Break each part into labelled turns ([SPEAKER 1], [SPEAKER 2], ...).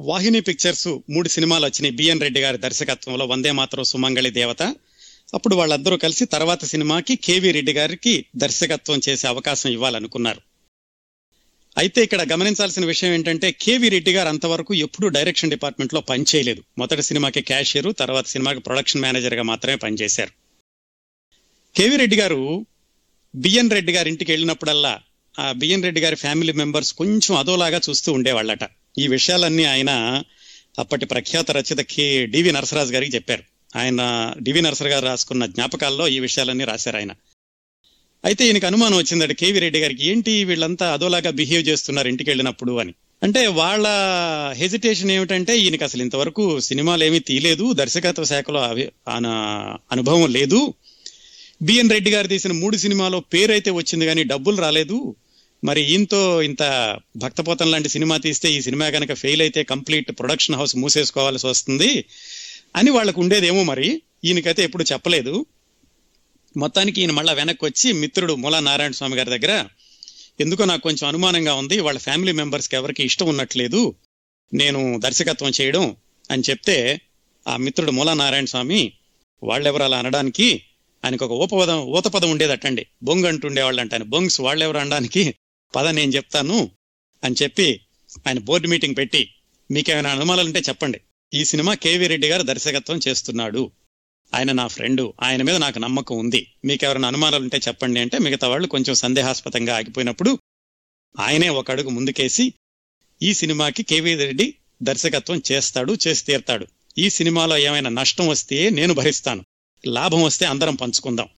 [SPEAKER 1] వాహిని pictures మూడు సినిమాలు వచ్చినాయి. బిఎన్ రెడ్డి గారి దర్శకత్వంలో వందే మాత్రం సుమంగళి దేవత. అప్పుడు వాళ్ళందరూ కలిసి తర్వాత సినిమాకి కేవీ రెడ్డి గారికి దర్శకత్వం చేసే అవకాశం ఇవ్వాలనుకున్నారు. అయితే ఇక్కడ గమనించాల్సిన విషయం ఏంటంటే కేవీ రెడ్డి గారు అంతవరకు ఎప్పుడూ డైరెక్షన్ డిపార్ట్మెంట్లో పనిచేయలేదు మొదటి సినిమాకి క్యాషియర్ తర్వాత సినిమాకి ప్రొడక్షన్ మేనేజర్గా మాత్రమే పనిచేశారు. కేవీ రెడ్డి గారు బిఎన్ రెడ్డి గారి ఇంటికి వెళ్ళినప్పుడల్లా ఆ బిఎన్ రెడ్డి గారి ఫ్యామిలీ మెంబర్స్ కొంచెం అదోలాగా చూస్తూ ఉండేవాళ్ళట. ఈ విషయాలన్నీ ఆయన అప్పటి ప్రఖ్యాత రచయిత కె. డివి నరసరాజు గారికి చెప్పారు. ఆయన డివి నరసరాజు గారు రాసుకున్న జ్ఞాపకాల్లో ఈ విషయాలన్నీ రాశారు ఆయన. అయితే ఈయనకు అనుమానం వచ్చిందట కేవీ రెడ్డి గారికి ఏంటి వీళ్ళంతా అదోలాగా బిహేవ్ చేస్తున్నారు ఇంటికి వెళ్ళినప్పుడు అని. అంటే వాళ్ళ హెజిటేషన్ ఏమిటంటే ఈయనకి అసలు ఇంతవరకు సినిమాలు ఏమీ తీయలేదు దర్శకత్వ శాఖలో అవి- అనుభవం లేదు. బిఎన్ రెడ్డి గారు తీసిన మూడు సినిమాలో పేరు అయితే వచ్చింది కానీ డబ్బులు రాలేదు. మరి ఈయంతో ఇంత భక్తపోతం లాంటి సినిమా తీస్తే ఈ సినిమా కనుక ఫెయిల్ అయితే కంప్లీట్ ప్రొడక్షన్ హౌస్ మూసేసుకోవాల్సి వస్తుంది అని వాళ్ళకు ఉండేదేమో మరి. ఈయనకైతే ఎప్పుడు చెప్పలేదు. మొత్తానికి ఈయన మళ్ళా వెనక్కి వచ్చి మిత్రుడు మూలా నారాయణ స్వామి గారి దగ్గర ఎందుకో నాకు కొంచెం అనుమానంగా ఉంది వాళ్ళ ఫ్యామిలీ మెంబర్స్కి ఎవరికి ఇష్టం ఉన్నట్లేదు నేను దర్శకత్వం చేయడం అని చెప్తే ఆ మిత్రుడు మూలా నారాయణ స్వామి వాళ్ళెవరు అలా అనడానికి? ఆయనకు ఒక ఊపపదం ఊతపదం ఉండేదటండి. బొంగ్ అంటుండేవాళ్ళంట ఆయన. బొంగ్స్ వాళ్ళెవరు అనడానికి? పద నేను చెప్తాను అని చెప్పి ఆయన బోర్డు మీటింగ్ పెట్టి మీకేమైనా అనుమానాలు ఉంటే చెప్పండి. ఈ సినిమా కేవీ రెడ్డి గారు దర్శకత్వం చేస్తున్నాడు. ఆయన నా ఫ్రెండు. ఆయన మీద నాకు నమ్మకం ఉంది. మీకు అనుమానాలుంటే అనుమానాలు ఉంటే చెప్పండి అంటే మిగతా వాళ్ళు కొంచెం సందేహాస్పదంగా ఆగిపోయినప్పుడు ఆయనే ఒక అడుగు ముందుకేసి ఈ సినిమాకి కేవీ రెడ్డి దర్శకత్వం చేస్తాడు చేసి తీర్తాడు. ఈ సినిమాలో ఏమైనా నష్టం వస్తే నేను భరిస్తాను. లాభం వస్తే అందరం పంచుకుందాం.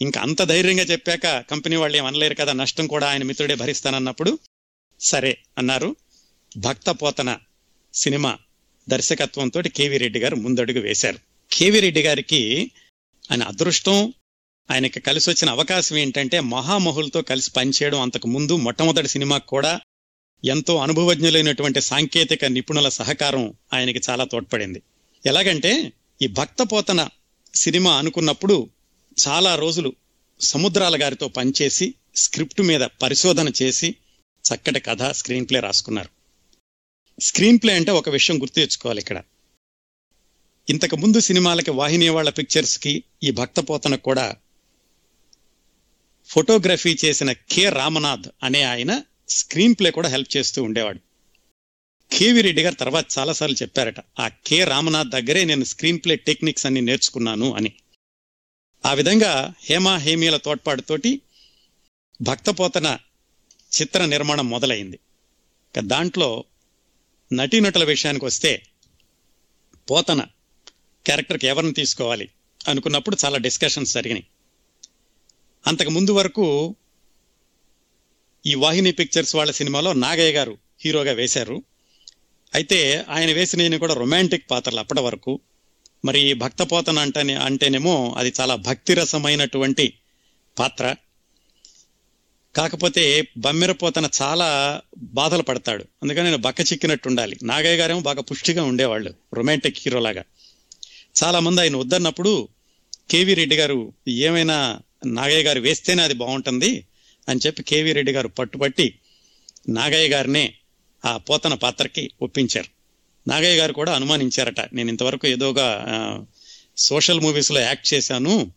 [SPEAKER 1] ఇంకా అంత ధైర్యంగా చెప్పాక కంపెనీ వాళ్ళు ఏమనలేరు అనలేరు కదా నష్టం కూడా ఆయన మిత్రుడే భరిస్తానన్నప్పుడు. సరే అన్నారు. భక్త పోతన సినిమా దర్శకత్వంతో కేవీ రెడ్డి గారు ముందడుగు వేశారు. కేవీ రెడ్డి గారికి ఆయన అదృష్టం ఆయనకి కలిసి వచ్చిన అవకాశం ఏంటంటే మహామహులతో కలిసి పనిచేయడం అంతకు ముందు మొట్టమొదటి సినిమాకు కూడా ఎంతో అనుభవజ్ఞులైనటువంటి సాంకేతిక నిపుణుల సహకారం ఆయనకి చాలా తోడ్పడింది. ఎలాగంటే ఈ భక్త పోతన సినిమా అనుకున్నప్పుడు చాలా రోజులు సముద్రాల గారితో పనిచేసి స్క్రిప్ట్ మీద పరిశోధన చేసి చక్కటి కథ స్క్రీన్ ప్లే రాసుకున్నారు. స్క్రీన్ ప్లే అంటే ఒక విషయం గుర్తు తెచ్చుకోవాలి ఇక్కడ. ఇంతకు ముందు సినిమాలకి వాహిని వాళ్ళ పిక్చర్స్కి ఈ భక్తపోతనకు కూడా ఫోటోగ్రఫీ చేసిన కె. రామనాథ్ అనే ఆయన స్క్రీన్ ప్లే కూడా హెల్ప్ చేస్తూ ఉండేవాడు. కేవి రెడ్డి గారు తర్వాత చాలాసార్లు చెప్పారట ఆ కె. రామనాథ్ దగ్గరే నేను స్క్రీన్ ప్లే టెక్నిక్స్ అన్ని నేర్చుకున్నాను అని. ఆ విధంగా హేమా హేమీల తోడ్పాటుతోటి భక్తపోతన చిత్ర నిర్మాణం మొదలైంది. దాంట్లో నటీనటుల విషయానికి వస్తే పోతన క్యారెక్టర్కి ఎవరిని తీసుకోవాలి అనుకున్నప్పుడు చాలా డిస్కషన్స్ జరిగినాయి. అంతకు ముందు వరకు ఈ వాహిని పిక్చర్స్ వాళ్ళ సినిమాలో నాగయ్య గారు హీరోగా వేశారు. అయితే ఆయన వేసిన కూడా రొమాంటిక్ పాత్రలు అప్పటి వరకు. మరి భక్తపోతన అంటేనే అంటేనేమో అది చాలా భక్తిరసమైనటువంటి పాత్ర. కాకపోతే బమ్మెరపోతన చాలా బాధలు పడతాడు. అందుకని నేను బక్క చిక్కినట్టు ఉండాలి నాగయ్య గారేమో బాగా పుష్టిగా ఉండేవాళ్ళు రొమాంటిక్ హీరోలాగా చాలా మంది ఆయన వద్దన్నప్పుడు కేవీ రెడ్డి గారు ఏమైనా నాగయ్య గారు వేస్తేనే అది బాగుంటుంది అని చెప్పి కేవీ రెడ్డి గారు పట్టుపట్టి నాగయ్య గారినే ఆ పోతన పాత్రకి ఒప్పించారు. నాగయ్య గారు కూడా అనుమానించారట. నేను ఇంతవరకు ఏదోగా సోషల్ మూవీస్లో యాక్ట్ చేశాను.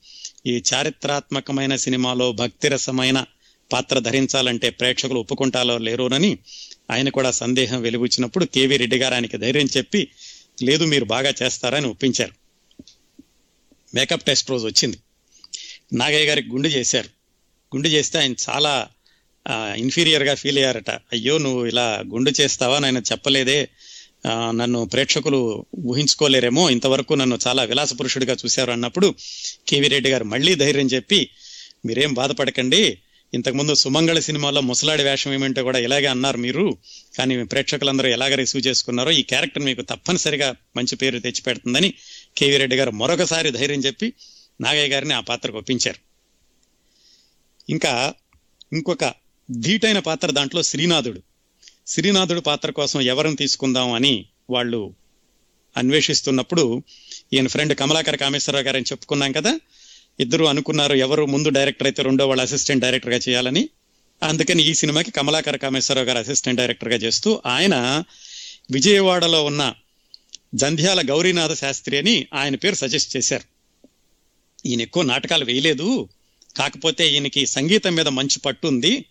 [SPEAKER 1] ఈ చారిత్రాత్మకమైన సినిమాలో భక్తిరసమైన పాత్ర ధరించాలంటే ప్రేక్షకులు ఒప్పుకుంటారో లేరోనని ఆయన కూడా సందేహం వెలుగుచ్చినప్పుడు కేవీ రెడ్డి గారు ఆయనకి ధైర్యం చెప్పి లేదు మీరు బాగా చేస్తారని ఒప్పించారు. మేకప్ టెస్ట్ రోజు వచ్చింది. నాగయ్య గారికి గుండు చేశారు. గుండు చేస్తే ఆయన చాలా ఇన్ఫీరియర్గా ఫీల్ అయ్యారట. అయ్యో నువ్వు ఇలా గుండు చేస్తావా? ఆయన చెప్పలేదే. నన్ను ప్రేక్షకులు ఊహించుకోలేరేమో. ఇంతవరకు నన్ను చాలా విలాస పురుషుడిగా చూశారు అన్నప్పుడు కేవీ రెడ్డి గారు మళ్ళీ ధైర్యం చెప్పి మీరేం బాధపడకండి. ఇంతకుముందు సుమంగళ సినిమాలో ముసలాడి వేషం ఏమంటే కూడా ఇలాగే అన్నారు మీరు. కానీ ప్రేక్షకులందరూ ఎలాగ రిసీవ్ చేసుకున్నారో ఈ క్యారెక్టర్ మీకు తప్పనిసరిగా మంచి పేరు తెచ్చిపెడుతుందని కేవీ రెడ్డి గారు మరొకసారి ధైర్యం చెప్పి నాగయ్య గారిని ఆ పాత్రకు ఒప్పించారు. ఇంకా ఇంకొక ధీటైన పాత్ర దాంట్లో శ్రీనాథుడు. శ్రీనాథుడు పాత్ర కోసం ఎవరిని తీసుకుందాం అని వాళ్ళు అన్వేషిస్తున్నప్పుడు ఈయన ఫ్రెండ్ కమలాకర కామేశ్వరరావు గారని చెప్పుకున్నాం కదా. ఇద్దరు అనుకున్నారు ఎవరు ముందు డైరెక్టర్ అయితే రెండో వాళ్ళ అసిస్టెంట్ డైరెక్టర్గా చేయాలని. అందుకని ఈ సినిమాకి కమలాకర కామేశ్వరరావు గారు అసిస్టెంట్ డైరెక్టర్గా చేస్తూ ఆయన విజయవాడలో ఉన్న జంధ్యాల గౌరీనాథ శాస్త్రి అని ఆయన పేరు సజెస్ట్ చేశారు. ఈయన ఎక్కువ నాటకాలు వేయలేదు. కాకపోతే ఈయనకి సంగీతం మీద మంచి పట్టు ఉంది.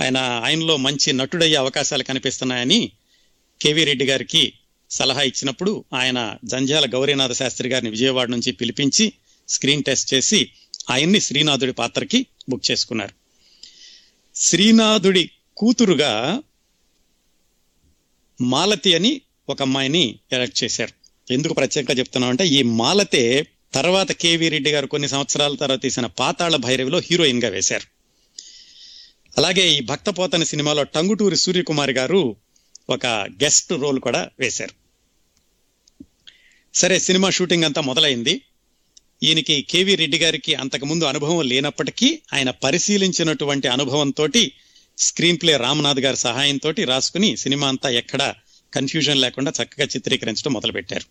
[SPEAKER 1] ఆయన ఆయనలో మంచి నటుడయ్యే అవకాశాలు కనిపిస్తున్నాయని కేవీ రెడ్డి గారికి సలహా ఇచ్చినప్పుడు ఆయన జంజాల గౌరీనాథ శాస్త్రి గారిని విజయవాడ నుంచి పిలిపించి స్క్రీన్ టెస్ట్ చేసి ఆయన్ని శ్రీనాథుడి పాత్రకి బుక్ చేసుకున్నారు. శ్రీనాథుడి కూతురుగా మాలతి అని ఒక అమ్మాయిని ఎలక్ట్ చేశారు. ఎందుకు ప్రత్యేకంగా చెప్తున్నాం అంటే ఈ మాలతే తర్వాత కేవీ రెడ్డి గారు కొన్ని సంవత్సరాల తర్వాత తీసిన పాతాళ భైరవిలో హీరోయిన్గా వేశారు. అలాగే ఈ భక్తపోతన సినిమాలో టంగుటూరి సూర్యకుమారి గారు ఒక గెస్ట్ రోల్ కూడా వేశారు. సరే సినిమా షూటింగ్ అంతా మొదలైంది. ఈయనకి కేవి రెడ్డి గారికి అంతకుముందు అనుభవం లేనప్పటికీ ఆయన పరిశీలించినటువంటి అనుభవంతో స్క్రీన్ ప్లే రామనాథ్ గారి సహాయంతో రాసుకుని సినిమా అంతా ఎక్కడ కన్ఫ్యూజన్ లేకుండా చక్కగా చిత్రీకరించడం మొదలుపెట్టారు.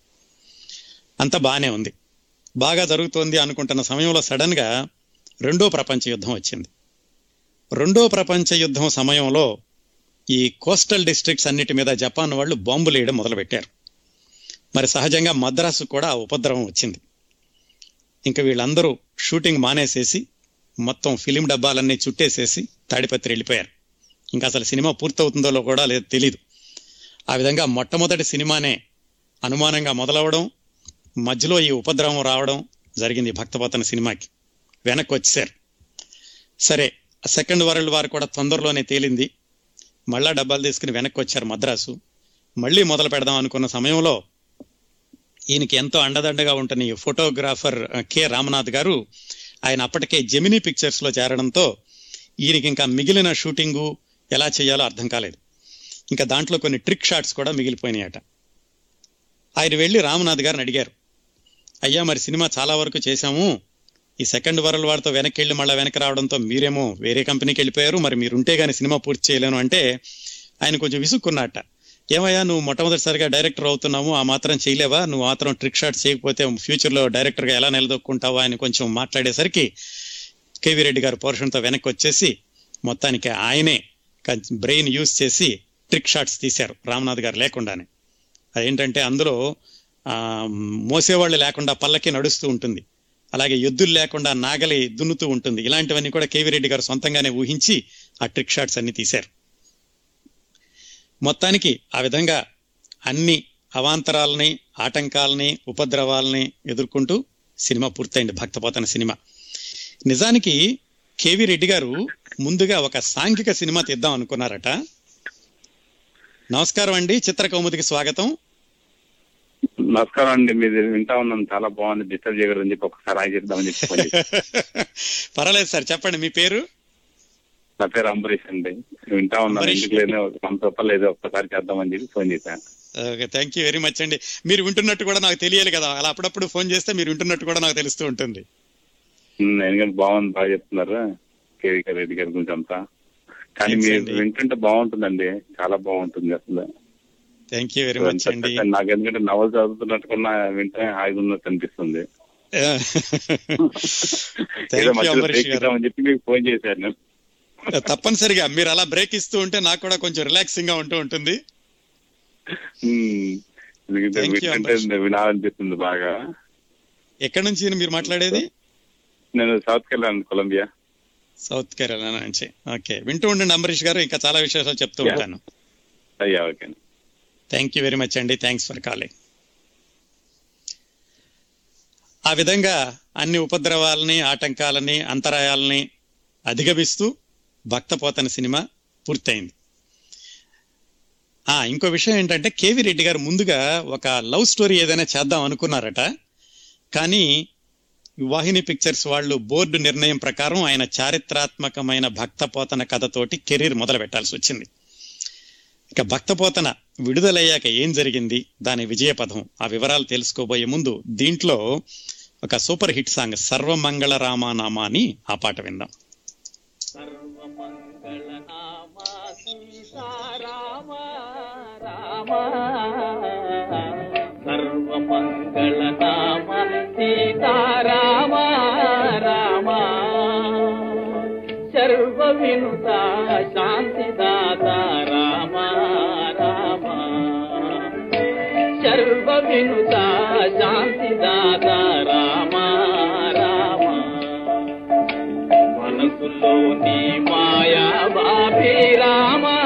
[SPEAKER 1] అంతా బాగానే ఉంది. బాగా జరుగుతోంది అనుకుంటున్న సమయంలో సడన్గా రెండో ప్రపంచ యుద్ధం వచ్చింది. రెండో ప్రపంచ యుద్ధం సమయంలో ఈ కోస్టల్ డిస్ట్రిక్ట్స్ అన్నిటి మీద జపాన్ వాళ్ళు బాంబులు వేయడం మొదలుపెట్టారు. మరి సహజంగా మద్రాసు కూడా ఆ ఉపద్రవం వచ్చింది. ఇంకా వీళ్ళందరూ షూటింగ్ మానేసేసి మొత్తం ఫిలిం డబ్బాలన్నీ చుట్టేసేసి తాడిపత్రి వెళ్ళిపోయారు. ఇంకా అసలు సినిమా పూర్తవుతుందో కూడా లేదు తెలీదు. ఆ విధంగా మొట్టమొదటి సినిమానే అనుమానంగా మొదలవడం మధ్యలో ఈ ఉపద్రవం రావడం జరిగింది భక్తపతన సినిమాకి. వెనక్కి వచ్చేసారు సరే సెకండ్ వరల్డ్ వార్ కూడా తొందరలోనే తేలింది. మళ్ళా డబ్బాలు తీసుకుని వెనక్కి వచ్చారు మద్రాసు. మళ్ళీ మొదలు పెడదాం అనుకున్న సమయంలో ఈయనకి ఎంతో అండదండగా ఉంటున్న ఈ ఫోటోగ్రాఫర్ కె. రామనాథ్ గారు ఆయన అప్పటికే జెమినీ పిక్చర్స్లో చేరడంతో ఈయనకి ఇంకా మిగిలిన షూటింగు ఎలా చేయాలో అర్థం కాలేదు. ఇంకా దాంట్లో కొన్ని ట్రిక్ షాట్స్ కూడా మిగిలిపోయినాయట. ఆయన వెళ్ళి రామనాథ్ గారిని అడిగారు. అయ్యా మరి సినిమా చాలా వరకు చేశాము. ఈ సెకండ్ వరల్డ్ వార్తో వెనక్కి వెళ్ళి మళ్ళీ వెనక్కి రావడంతో మీరేమో వేరే కంపెనీకి వెళ్ళిపోయారు. మరి మీరు ఉంటే సినిమా పూర్తి చేయలేను అంటే ఆయన కొంచెం విసుక్కున్నట్ట ఏమయ్యా నువ్వు మొట్టమొదటిసారిగా డైరెక్టర్ అవుతున్నావు ఆ మాత్రం చేయలేవా? నువ్వు మాత్రం ట్రిక్ షాట్ చేయకపోతే ఫ్యూచర్లో డైరెక్టర్గా ఎలా నిలదొక్కుంటావా అని కొంచెం మాట్లాడేసరికి కేవీ రెడ్డి గారు పోర్షన్తో వెనక్కి వచ్చేసి మొత్తానికి ఆయనే బ్రెయిన్ యూజ్ చేసి ట్రిక్ షాట్స్ తీశారు రామ్నాథ్ గారు లేకుండానే. అదేంటంటే అందులో మోసేవాళ్ళు లేకుండా పల్లకి నడుస్తూ ఉంటుంది. అలాగే ఎద్దులు లేకుండా నాగలి దున్నుతూ ఉంటుంది. ఇలాంటివన్నీ కూడా కేవీ రెడ్డి గారు సొంతంగానే ఊహించి ఆ ట్రిక్ షాట్స్ అన్ని తీశారు. మొత్తానికి ఆ విధంగా అన్ని అవాంతరాలని ఆటంకాలని ఉపద్రవాలని ఎదుర్కొంటూ సినిమా పూర్తయింది. భక్తపోతన సినిమా. నిజానికి కేవీ రెడ్డి గారు ముందుగా ఒక సాంఘిక సినిమా తీద్దాం అనుకున్నారట. నమస్కారం అండి. చిత్ర కౌముదికి స్వాగతం.
[SPEAKER 2] నమస్కారం అండి మీరు వింటా ఉన్నాను చాలా బాగుంది డిస్టర్బ్ చేయకూడదని చెప్పి ఒకసారి ఆగి చేద్దామని చెప్పి.
[SPEAKER 1] పర్వాలేదు సార్ చెప్పండి మీ పేరు?
[SPEAKER 2] నా పేరు అంబరీష్ అండి. వింటా ఉన్నాను. ఎందుకు లేదు రూపాయలు ఏదో ఒక్కసారి చేద్దామని చెప్పి ఫోన్ చేశాను.
[SPEAKER 1] Okay thank you very much అండి. మీరు వింటున్నట్టు కూడా నాకు తెలియాలి కదా అలా అప్పుడప్పుడు ఫోన్ చేస్తే మీరు వింటున్నట్టు కూడా నాకు తెలుస్తూ ఉంటుంది.
[SPEAKER 2] ఎందుకంటే బాగుంది బాగా చెప్తున్నారు కేవీకే రెడ్డి గారి గురించి అంతా. కానీ మీరు. వింటుంటే బాగుంటుందండి చాలా బాగుంటుంది అసలు.
[SPEAKER 1] థ్యాంక్ యూ వెరీ మచ్ అండి
[SPEAKER 2] నాకు ఎందుకంటే నవలు చదువుతున్నట్టు కన్నా వింటే హాయిగా ఉన్నట్టు అనిపిస్తుంది. చెప్పి మీకు ఫోన్ చేశాను.
[SPEAKER 1] తప్పనిసరిగా మీరు అలా బ్రేక్ ఇస్తూ ఉంటే నాకు కూడా కొంచెం రిలాక్సింగ్గా ఉంటూ ఉంటుంది. అంబరీష్.
[SPEAKER 2] వినాలనిపిస్తుంది బాగా.
[SPEAKER 1] ఎక్కడి నుంచి మీరు మాట్లాడేది?
[SPEAKER 2] నేను సౌత్ కెళ్ళాను కొలంబియా.
[SPEAKER 1] సౌత్ కేరళ నుంచి. ఓకే వింటూ ఉండండి అంబరీష్ గారు ఇంకా చాలా విశేషాలు చెప్తూ. ఉంటాను.
[SPEAKER 2] అయ్యా okay
[SPEAKER 1] thank you very much అండి థ్యాంక్స్ ఫర్ కాలింగ్ ఆ విధంగా అన్ని ఉపద్రవాలని ఆటంకాలని అంతరాయాలని అధిగమిస్తూ భక్తపోతన సినిమా పూర్తయింది. ఇంకో విషయం ఏంటంటే కేవి రెడ్డి గారు ముందుగా ఒక లవ్ స్టోరీ ఏదైనా చేద్దాం అనుకున్నారట. కానీ వాహిని పిక్చర్స్ వాళ్ళు బోర్డు నిర్ణయం ప్రకారం ఆయన చారిత్రాత్మకమైన భక్తపోతన కథతోటి కెరీర్ మొదలు పెట్టాల్సి వచ్చింది. ఇక భక్తపోతన విడుదలయ్యాక ఏం జరిగింది? దాని విజయపథం. ఆ వివరాలు తెలుసుకోబోయే ముందు దీంట్లో ఒక సూపర్ హిట్ సాంగ్ సర్వమంగళ రామానామా అని ఆ పాట విందాం.
[SPEAKER 3] సర్వమంగళనామా సీతారామ రామ సర్వమంగళనామ సీతారామ రామ సర్వ వినుత विनुता शान्तिदाता रामा रामा. मनसुलोनी माया बापी रामा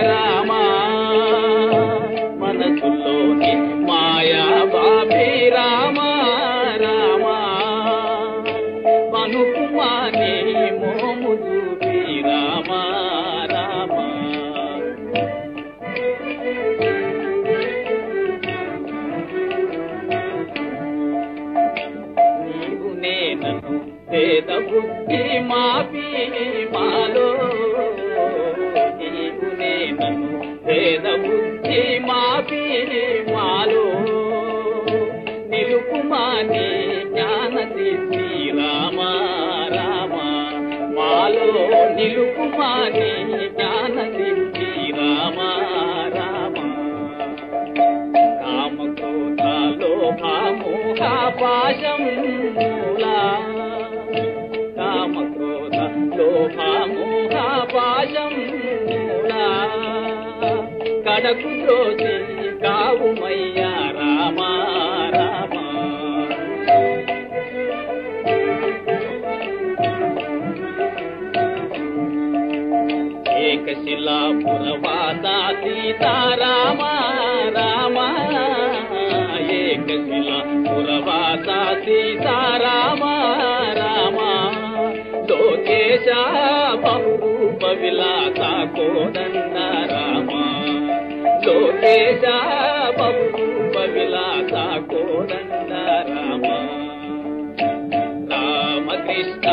[SPEAKER 3] रामा. मनसुलोनी माया बापी रामा. భీమా భీమాలో నీవునే నన్ను వేద బుద్ధి మా భీమాలో నిలుపుమా నీ జ్ఞాన సిద్ధి రామ. రామ మాలో నిలుపుమా నీ జ్ఞాన సిద్ధి రామ రామ పాశం కడకు ద్రోసి కావుమయ్యా రామ రామ. ఏకశిలాపురవాత సీతారామ రామ. ఏకశిలాపురవాత సీతారామ రామ. లోకేశ బహురూప విలాస కోదండ లోకేశ బహురూప విలాస కోదండ రామ రామకృష్ణ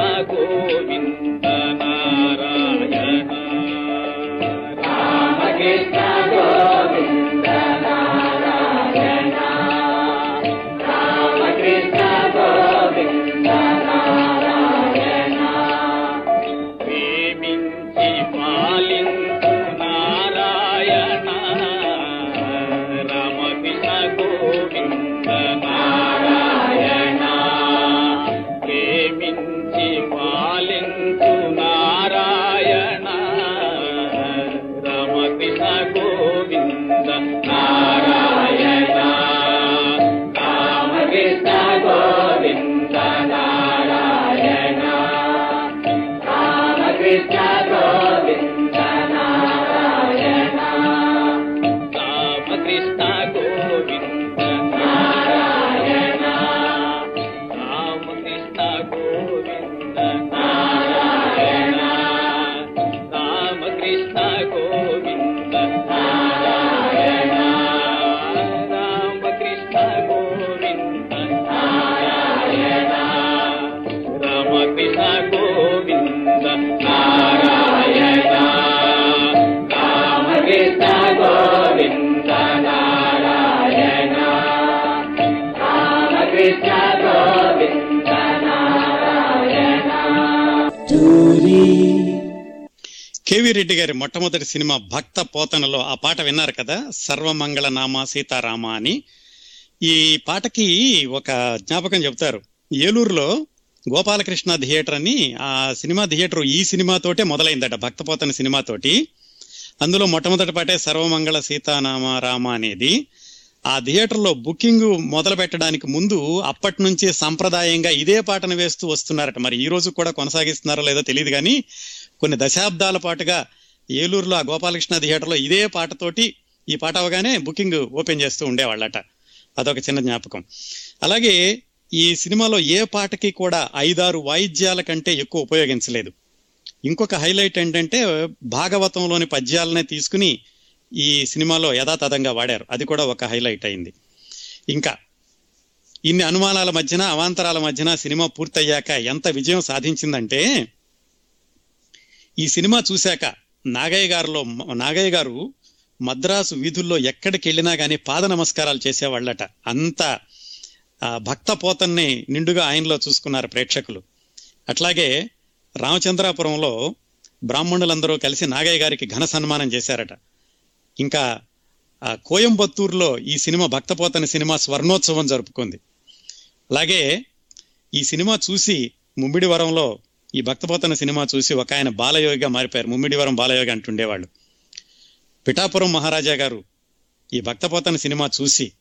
[SPEAKER 1] రెడ్డి గారి మొట్టమొదటి సినిమా భక్త పోతనలో ఆ పాట విన్నారు కదా? సర్వమంగళ నామ సీతారామ అని. ఈ పాటకి ఒక జ్ఞాపకం చెప్తారు ఏలూరులో గోపాలకృష్ణ థియేటర్ అని ఆ సినిమా థియేటర్ ఈ సినిమాతోటే మొదలైందట భక్తపోతన సినిమాతోటి. అందులో మొట్టమొదటి పాటే సర్వమంగళ సీతానామ రామ అనేది. ఆ థియేటర్లో బుకింగ్ మొదలు పెట్టడానికి ముందు అప్పటి నుంచి సంప్రదాయంగా ఇదే పాటను వేస్తూ వస్తున్నారట. మరి ఈ రోజు కూడా కొనసాగిస్తున్నారో లేదో తెలియదు కానీ కొన్ని దశాబ్దాల పాటుగా ఏలూరులో ఆ గోపాలకృష్ణ థియేటర్లో ఇదే పాటతోటి ఈ పాట అవగానే బుకింగ్ ఓపెన్ చేస్తూ ఉండేవాళ్ళట. అదొక చిన్న జ్ఞాపకం. అలాగే ఈ సినిమాలో ఏ పాటకి కూడా ఐదారు వాయిద్యాల కంటే ఎక్కువ ఉపయోగించలేదు. ఇంకొక హైలైట్ ఏంటంటే భాగవతంలోని పద్యాలనే తీసుకుని ఈ సినిమాలో యథాతథంగా వాడారు. అది కూడా ఒక హైలైట్ అయింది. ఇంకా ఇన్ని అనుమానాల మధ్యన అవాంతరాల మధ్యన సినిమా పూర్తయ్యాక ఎంత విజయం సాధించిందంటే ఈ సినిమా చూశాక నాగయ్య గారిలో నాగయ్య గారు మద్రాసు వీధుల్లో ఎక్కడికి వెళ్ళినా కానీ పాద నమస్కారాలు చేసేవాళ్ళట. అంత భక్త పోతన్ని నిండుగా ఆయనలో చూసుకున్నారు ప్రేక్షకులు. అట్లాగే రామచంద్రాపురంలో బ్రాహ్మణులందరూ కలిసి నాగయ్య గారికి ఘన సన్మానం చేశారట. ఇంకా కోయంబత్తూరులో ఈ సినిమా భక్తపోతని సినిమా స్వర్ణోత్సవం జరుపుకుంది. అలాగే ఈ సినిమా చూసి ముమ్మిడివరంలో ఈ భక్తపోతన సినిమా చూసి ఒక ఆయన బాలయోగిగా మారిపోయారు. ముమ్మిడివరం బాలయోగి అంటుండేవాళ్ళు. పిఠాపురం మహారాజా గారు ఈ భక్తపోతన సినిమా చూసి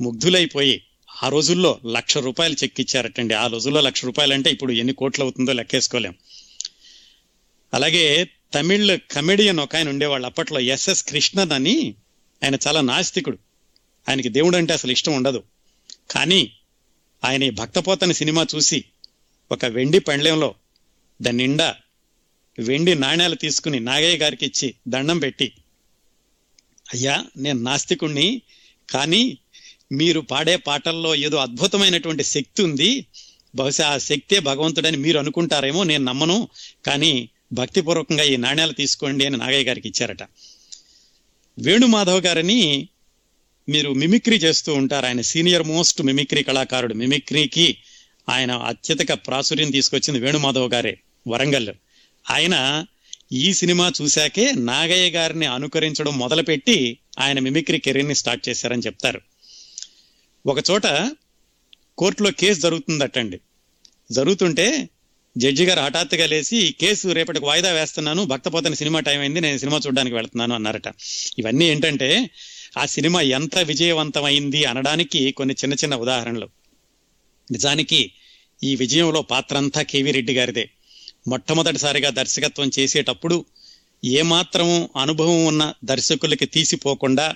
[SPEAKER 1] ముగ్ధులైపోయి ఆ రోజుల్లో లక్ష రూపాయలు చెక్ ఇచ్చారటండి ఆ రోజుల్లో లక్ష రూపాయలు అంటే ఇప్పుడు ఎన్ని కోట్లు అవుతుందో లెక్కేసుకోలేం. అలాగే తమిళ్ కమెడియన్ ఒక ఆయన ఉండేవాళ్ళు. అప్పట్లో ఎస్ఎస్ కృష్ణన్ అని ఆయన చాలా నాస్తికుడు. ఆయనకి దేవుడు అంటే అసలు ఇష్టం ఉండదు. కానీ ఆయన ఈ భక్తపోతని సినిమా చూసి ఒక వెండి పండ్లెంలో దాని నిండా వెండి నాణ్యాలు తీసుకుని నాగయ్య గారికి ఇచ్చి దండం పెట్టి అయ్యా నేను నాస్తికుణ్ణి కానీ మీరు పాడే పాటల్లో ఏదో అద్భుతమైనటువంటి శక్తి ఉంది. బహుశా ఆ శక్తే భగవంతుడని మీరు అనుకుంటారేమో నేను నమ్మను కానీ భక్తిపూర్వకంగా ఈ నాణ్యాలు తీసుకోండి అని నాగయ్య గారికి ఇచ్చారట. వేణుమాధవ్ గారిని మీరు మిమిక్రీ చేస్తూ ఉంటారు. ఆయన సీనియర్ మోస్ట్ మిమిక్రీ కళాకారుడు. మిమిక్రీకి ఆయన అత్యధిక ప్రాచుర్యం తీసుకొచ్చింది వేణుమాధవ్ గారే. వరంగల్. ఆయన ఈ సినిమా చూశాకే నాగయ్య గారిని అనుకరించడం మొదలుపెట్టి ఆయన మిమిక్రీ కెరీర్ని స్టార్ట్ చేశారని చెప్తారు. ఒకచోట కోర్టులో కేసు జరుగుతుందటండి. జరుగుతుంటే జడ్జి గారు హఠాత్తుగా లేచి "ఈ కేసు రేపటికి వాయిదా వేస్తున్నాను భక్తపోతని సినిమా టైం అయింది నేను సినిమా చూడడానికి వెళ్తున్నాను అన్నారట. ఇవన్నీ ఏంటంటే ఆ సినిమా ఎంత విజయవంతమైంది అనడానికి కొన్ని చిన్న చిన్న ఉదాహరణలు. నిజానికి ఈ విజయంలో పాత్ర అంతా కేవీ రెడ్డి గారిదే. మొట్టమొదటిసారిగా దర్శకత్వం చేసేటప్పుడు ఏమాత్రం అనుభవం ఉన్న దర్శకులకి తీసిపోకుండా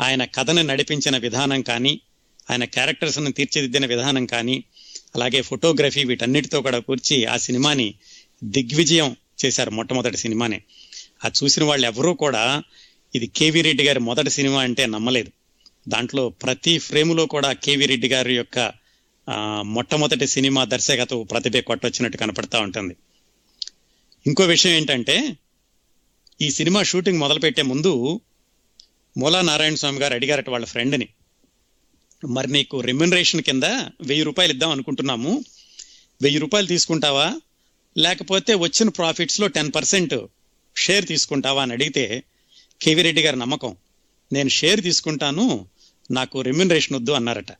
[SPEAKER 1] ఆయన కథను నడిపించిన విధానం కానీ ఆయన క్యారెక్టర్స్ని తీర్చిదిద్దిన విధానం కానీ అలాగే ఫోటోగ్రఫీ వీటన్నిటితో కూడా కూర్చి ఆ సినిమాని దిగ్విజయం చేశారు మొట్టమొదటి సినిమానే. ఆ చూసిన వాళ్ళు ఎవరూ కూడా ఇది కేవీ రెడ్డి గారి మొదటి సినిమా అంటే నమ్మలేదు. దాంట్లో ప్రతి ఫ్రేములో కూడా కేవీ రెడ్డి గారి యొక్క మొట్టమొదటి సినిమా దర్శకత్వ ప్రతిభ కొట్టొచ్చినట్టు కనపడతా ఉంటుంది. ఇంకో విషయం ఏంటంటే ఈ సినిమా షూటింగ్ మొదలుపెట్టే ముందు మూలా నారాయణ స్వామి గారు అడిగారట వాళ్ళ ఫ్రెండ్ని మరి నీకు రెమ్యునరేషన్ కింద వెయ్యి రూపాయలు ఇద్దాం అనుకుంటున్నాము. వెయ్యి రూపాయలు తీసుకుంటావా? లేకపోతే వచ్చిన ప్రాఫిట్స్లో టెన్ పర్సెంట్ షేర్ తీసుకుంటావా? అని అడిగితే కేవీ రెడ్డి గారి నమ్మకం నేను షేర్ తీసుకుంటాను నాకు రెమ్యునరేషన్ వద్దు అన్నారట.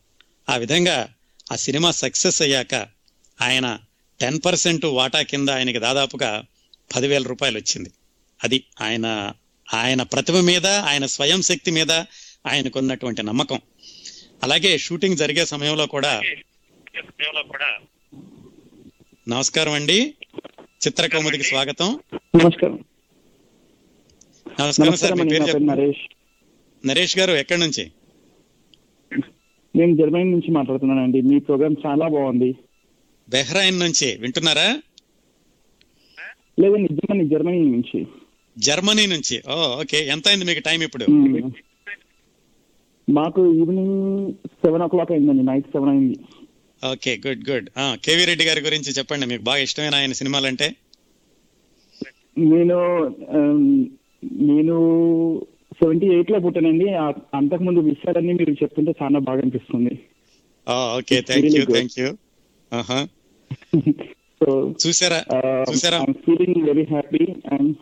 [SPEAKER 1] ఆ విధంగా ఆ సినిమా సక్సెస్ అయ్యాక ఆయన టెన్ పర్సెంట్ వాటా కింద ఆయనకి దాదాపుగా పదివేల రూపాయలు వచ్చింది. అది ఆయన ఆయన ప్రతిభ మీద ఆయన స్వయం శక్తి మీద ఆయనకున్నటువంటి నమ్మకం. అలాగే షూటింగ్ జరిగే సమయంలో కూడా నమస్కారం అండి. చిత్రకౌముదికి స్వాగతం.
[SPEAKER 4] నమస్కారం.
[SPEAKER 1] నమస్కారం సార్ మీ పేరు
[SPEAKER 4] నరేష్.
[SPEAKER 1] నరేష్ గారు ఎక్కడి నుంచి?
[SPEAKER 4] నేను జర్మనీ నుంచి మాట్లాడుతున్నానండి. మీ ప్రోగ్రామ్ చాలా బాగుంది.
[SPEAKER 1] బెహ్రాయిన్ నుంచి. వింటున్నారా?
[SPEAKER 4] లేదండి జర్మనీ జర్మనీ నుంచి.
[SPEAKER 1] జర్మనీ నుంచి. Oh okay. ఎంత అయింది మీకు టైం ఇప్పుడు.
[SPEAKER 4] మాకు ఈవినింగ్ సెవెన్ ఓ క్లాక్ అయిందండి నైట్ సెవెన్ అయింది.
[SPEAKER 1] Okay good good. K V Reddy గారి గురించి చెప్పండి. మీకు బాగా ఇష్టమైన ఆయన సినిమాలంటే?
[SPEAKER 4] నేను ఆమ్, నేను సెవెంటీ ఎయిట్లో పుట్టానండి అంతకుముందు విషయాలన్నీ మీరు చెప్తుంటే చాలా బాగా అనిపిస్తుంది.
[SPEAKER 1] Okay. Thank you. Thank you.
[SPEAKER 4] So
[SPEAKER 1] చూసారా చూసారా
[SPEAKER 4] feeling very happy and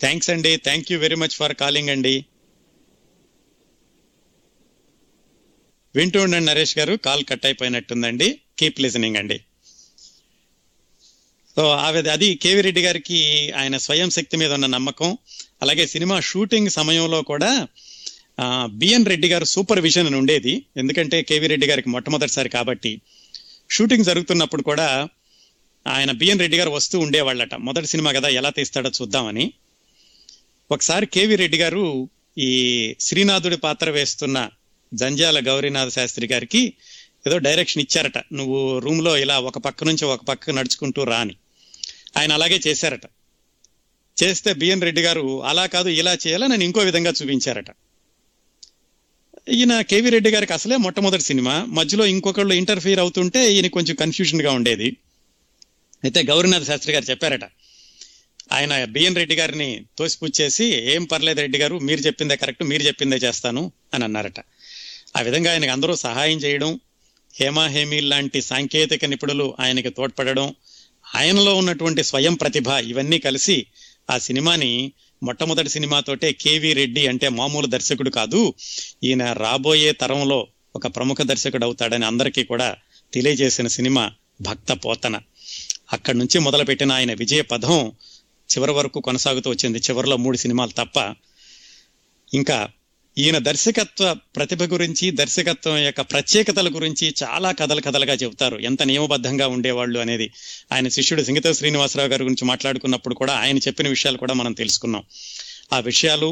[SPEAKER 1] thanks అండి. Thank you very much for calling అండి. వింటూ ఉండండి నరేష్ గారు. కాల్ కట్ అయిపోయినట్టుందండి. కీప్ లిజనింగ్ అండి. సో ఆ విధ అది కేవీ రెడ్డి గారికి ఆయన స్వయం శక్తి మీద ఉన్న నమ్మకం. అలాగే సినిమా షూటింగ్ సమయంలో కూడా బిఎన్ రెడ్డి గారు సూపర్విజన్ అని ఉండేది. ఎందుకంటే కేవీ రెడ్డి గారికి మొట్టమొదటిసారి కాబట్టి షూటింగ్ జరుగుతున్నప్పుడు కూడా ఆయన బిఎన్ రెడ్డి గారు వస్తూ ఉండేవాళ్ళట. మొదటి సినిమా కదా ఎలా తీస్తాడో చూద్దామని. ఒకసారి కేవి రెడ్డి గారు ఈ శ్రీనాథుడి పాత్ర వేస్తున్న జంజాల గౌరీనాథ శాస్త్రి గారికి ఏదో డైరెక్షన్ ఇచ్చారట. నువ్వు రూమ్లో ఇలా ఒక పక్క నుంచి ఒక పక్క నడుచుకుంటూ రాని ఆయన అలాగే చేశారట. చేస్తే బిఎన్ రెడ్డి గారు అలా కాదు ఇలా చేయాలని నేను ఇంకో విధంగా చూపించారట. ఈయన కేవీ రెడ్డి గారికి అసలే మొట్టమొదటి సినిమా. మధ్యలో ఇంకొకళ్ళు ఇంటర్ఫీర్ అవుతుంటే ఈయన కొంచెం కన్ఫ్యూజన్గా ఉండేది. అయితే గౌరీనాథ శాస్త్రి గారు చెప్పారట ఆయన బిఎన్ రెడ్డి గారిని తోసిపుచ్చేసి ఏం పర్లేదు రెడ్డి గారు మీరు చెప్పిందే కరెక్ట్ మీరు చెప్పిందే చేస్తాను అని అన్నారట. ఆ విధంగా ఆయనకు అందరూ సహాయం చేయడం హేమా హేమీ లాంటి సాంకేతిక నిపుణులు ఆయనకి తోడ్పడడం ఆయనలో ఉన్నటువంటి స్వయం ప్రతిభ ఇవన్నీ కలిసి ఆ సినిమాని మొట్టమొదటి సినిమాతోటే కేవి రెడ్డి అంటే మామూలు దర్శకుడు కాదు. ఈయన రాబోయే తరంలో ఒక ప్రముఖ దర్శకుడు అవుతాడని అందరికీ కూడా తెలియజేసిన సినిమా భక్త పోతన. అక్కడి నుంచి మొదలుపెట్టిన ఆయన విజయ పదం చివరి వరకు కొనసాగుతూ వచ్చింది. చివరిలో మూడు సినిమాలు తప్ప. ఇంకా ఈయన దర్శకత్వ ప్రతిభ గురించి దర్శకత్వం యొక్క ప్రత్యేకతల గురించి చాలా కథలు కథలుగా చెబుతారు. ఎంత నియమబద్ధంగా ఉండేవాళ్ళు అనేది ఆయన శిష్యుడు సింగత శ్రీనివాసరావు గారి గురించి మాట్లాడుకున్నప్పుడు కూడా ఆయన చెప్పిన విషయాలు కూడా మనం తెలుసుకున్నాం. ఆ విషయాలు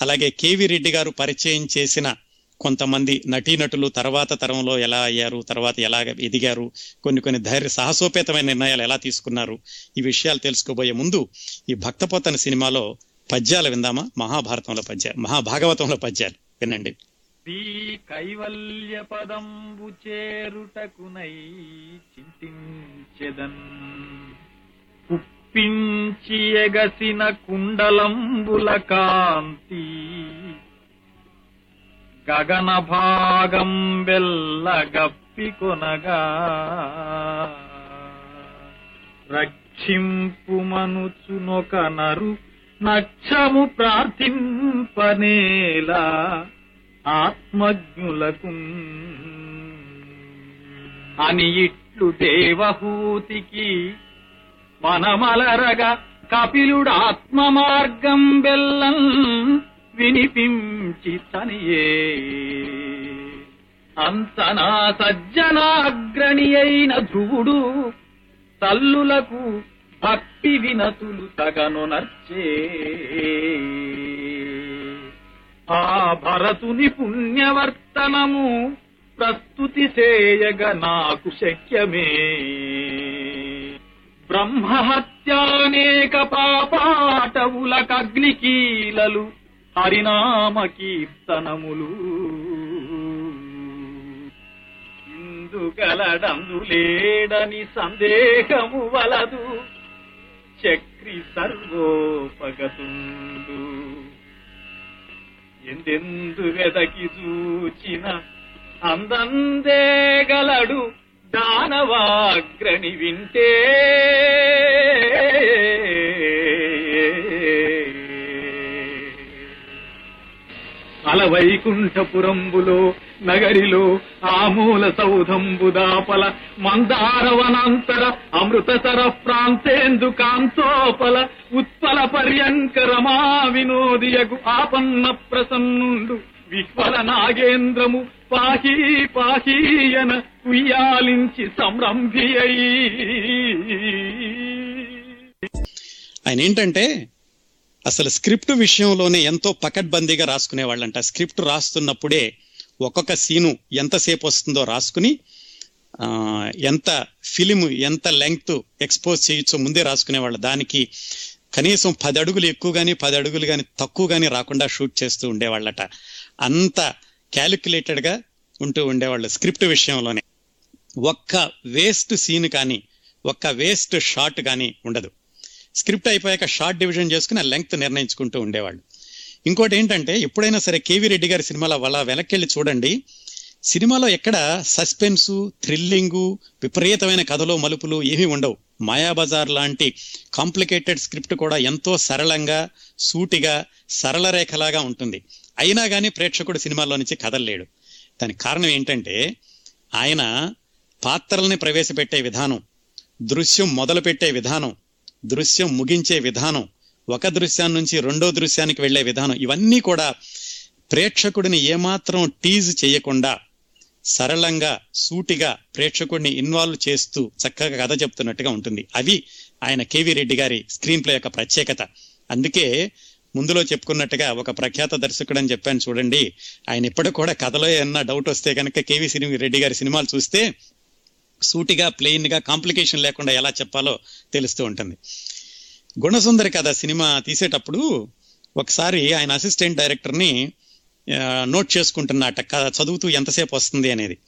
[SPEAKER 1] అలాగే కేవి రెడ్డి గారు పరిచయం చేసిన కొంతమంది నటీనటులు తర్వాత తరంలో ఎలా అయ్యారు తర్వాత ఎలా ఎదిగారు కొన్ని కొన్ని ధైర్య సాహసోపేతమైన నిర్ణయాలు ఎలా తీసుకున్నారు ఈ విషయాలు తెలుసుకోబోయే ముందు ఈ భక్తపోతన సినిమాలో పద్యాలు విందామా? మహాభారతంలో పద్యాలు మహాభాగవతంలో పద్యాలు వినండి.
[SPEAKER 5] కైవల్య పదంబు చేరుటకునై చింతించెదన్. కుప్పించి ఎగసిన కుండలంబుల కాంతి. గగన భాగం వెల్లగప్పి కొనగా. రక్షింపుమనుచునొక నరు నక్షము ప్రార్థింపనేలా ఆత్మజ్ఞులకు అని ఇట్లు దేవహూతికి మనమలరగ కపిలుడాత్మ మార్గం బెల్లం వినిపించి తనియే. అంతనా సజ్జనాగ్రణి అయిన ధ్రువుడు తల్లులకు భక్తి వినతులు తగను నచ్చే ఆ భరతుని పుణ్యవర్తనము ప్రస్తుతి చేయగ నాకు శక్యమే. బ్రహ్మహత్యానేక పాపాటవులకగ్నికీలలు హరినామ కీర్తనములు. ఇందుగలడందు లేడని సందేహము వలదు. చక్రి సర్వోపగతుండు. ఎందెందు వెదకి చూచిన అందందేగలడు దానవాగ్రణి వింటే. అలవైకుంఠపురంబులో నగరిలో ఆమూల సౌధంబుదాపల మందారవనాంతర అమృతసర ప్రాంతేందు కాంతోపల ఉత్పల పర్యంకరమా వినోదియగు ఆపన్న ప్రసన్నుండు. విహ్వల నాగేంద్రము పాహీ పాహీయన ఉయ్యాలించి సంరంభి అయి
[SPEAKER 1] ఆయన ఏంటంటే అసలు స్క్రిప్ట్ విషయంలోనే ఎంతో పకడ్బందీగా రాసుకునేవాళ్ళంట. స్క్రిప్ట్ రాస్తున్నప్పుడే ఒక్కొక్క సీను ఎంతసేపు వస్తుందో రాసుకుని ఎంత ఫిలిం ఎంత లెంగ్త్ ఎక్స్పోజ్ చేయొచ్చో ముందే రాసుకునేవాళ్ళు. దానికి కనీసం పది అడుగులు ఎక్కువ కానీ పది అడుగులు కానీ తక్కువ కానీ రాకుండా షూట్ చేస్తూ ఉండేవాళ్ళట. అంత క్యాలిక్యులేటెడ్గా ఉంటూ ఉండేవాళ్ళు స్క్రిప్ట్ విషయంలోనే. ఒక్క వేస్ట్ సీన్ కానీ ఒక్క వేస్ట్ షాట్ కానీ ఉండదు. స్క్రిప్ట్ అయిపోయాక షార్ట్ డివిజన్ చేసుకుని ఆ లెంగ్త్ నిర్ణయించుకుంటూ ఉండేవాళ్ళు. ఇంకోటి ఏంటంటే ఎప్పుడైనా సరే కేవీ రెడ్డి గారి సినిమాలో వల్ల వెనక్కి చూడండి సినిమాలో ఎక్కడ సస్పెన్సు థ్రిల్లింగు విపరీతమైన కథలో మలుపులు ఏమీ ఉండవు. మాయాబజార్ లాంటి కాంప్లికేటెడ్ స్క్రిప్ట్ కూడా ఎంతో సరళంగా సూటిగా సరళ రేఖలాగా ఉంటుంది. అయినా కానీ ప్రేక్షకుడు సినిమాలో నుంచి కదలలేడు. దానికి కారణం ఏంటంటే ఆయన పాత్రల్ని ప్రవేశపెట్టే విధానం దృశ్యం మొదలుపెట్టే విధానం దృశ్యం ముగించే విధానం ఒక దృశ్యాన్ని నుంచి రెండో దృశ్యానికి వెళ్ళే విధానం ఇవన్నీ కూడా ప్రేక్షకుడిని ఏమాత్రం టీజ్ చేయకుండా సరళంగా సూటిగా ప్రేక్షకుడిని ఇన్వాల్వ్ చేస్తూ చక్కగా కథ చెప్తున్నట్టుగా ఉంటుంది. అవి ఆయన కేవీ రెడ్డి గారి స్క్రీన్ ప్లే యొక్క ప్రత్యేకత. అందుకే ముందులో చెప్పుకున్నట్టుగా ఒక ప్రఖ్యాత దర్శకుడు అని చెప్పాను చూడండి. ఆయన ఇప్పటికి కూడా కథలో ఏమన్నా డౌట్ వస్తే కనుక కేవీ సినిమా రెడ్డి గారి సినిమాలు చూస్తే సూటిగా ప్లెయిన్గా కాంప్లికేషన్ లేకుండా ఎలా చెప్పాలో తెలుస్తూ ఉంటుంది. గుణసుందరి కథ సినిమా తీసేటప్పుడు ఒకసారి ఆయన అసిస్టెంట్ డైరెక్టర్ని నోట్ చేసుకుంటున్నట. కథ చదువుతూ ఎంతసేపు వస్తుంది అనేది.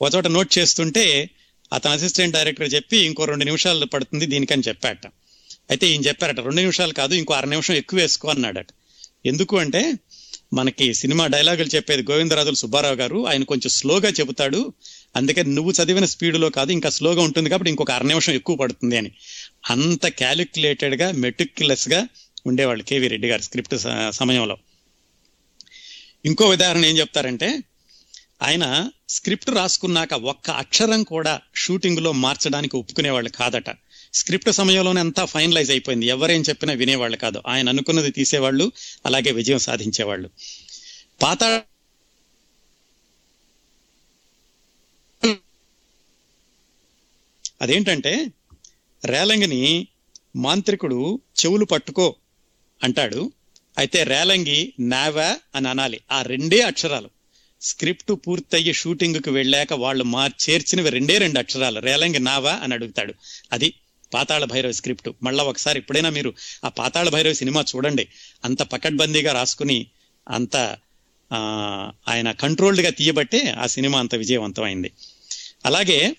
[SPEAKER 1] ఒక చోట నోట్ చేస్తుంటే అతను అసిస్టెంట్ డైరెక్టర్ చెప్పి ఇంకో రెండు నిమిషాలు పడుతుంది దీనికని చెప్పాట. అయితే ఈయన చెప్పారట రెండు నిమిషాలు కాదు ఇంకో అర నిమిషం ఎక్కువ వేసుకో అన్నాడట. ఎందుకు అంటే మనకి సినిమా డైలాగులు చెప్పేది గోవిందరాజులు సుబ్బారావు గారు ఆయన కొంచెం స్లోగా చెబుతాడు అందుకే నువ్వు చదివిన స్పీడ్లో కాదు ఇంకా స్లోగా ఉంటుంది కాబట్టి ఇంకొక అర నిమిషం ఎక్కువ పడుతుంది అని. అంత క్యాలిక్యులేటెడ్గా గా ఉండేవాళ్ళు కేవీ రెడ్డి గారు స్క్రిప్ట్ సమయంలో. ఇంకో ఉదాహరణ ఏం చెప్తారంటే ఆయన స్క్రిప్ట్ రాసుకున్నాక ఒక్క అక్షరం కూడా షూటింగ్లో మార్చడానికి ఒప్పుకునేవాళ్ళు కాదట. స్క్రిప్ట్ సమయంలోనే అంతా ఫైనలైజ్ అయిపోయింది. ఎవరేం చెప్పినా వినేవాళ్ళు కాదు. ఆయన అనుకున్నది తీసేవాళ్ళు అలాగే విజయం సాధించేవాళ్ళు. పాతాళ అదేంటంటే రేలంగిని మాంత్రికుడు చెవులు పట్టుకో అంటాడు. అయితే రేలంగి నావా అని అనాలి. ఆ రెండే అక్షరాలు. స్క్రిప్ట్ పూర్తయ్యి షూటింగ్కి వెళ్ళాక వాళ్ళు మార్ చేర్చినవి రెండే రెండు అక్షరాలు. రేలంగి నావా అని అడుగుతాడు. అది పాతాళ భైరవ స్క్రిప్ట్. మళ్ళా ఒకసారి ఎప్పుడైనా మీరు ఆ పాతాళ భైరవ సినిమా చూడండి. అంత పకడ్బందీగా రాసుకుని అంత ఆయన కంట్రోల్డ్గా తీయబట్టే ఆ సినిమా అంత విజయవంతమైంది. అలాగే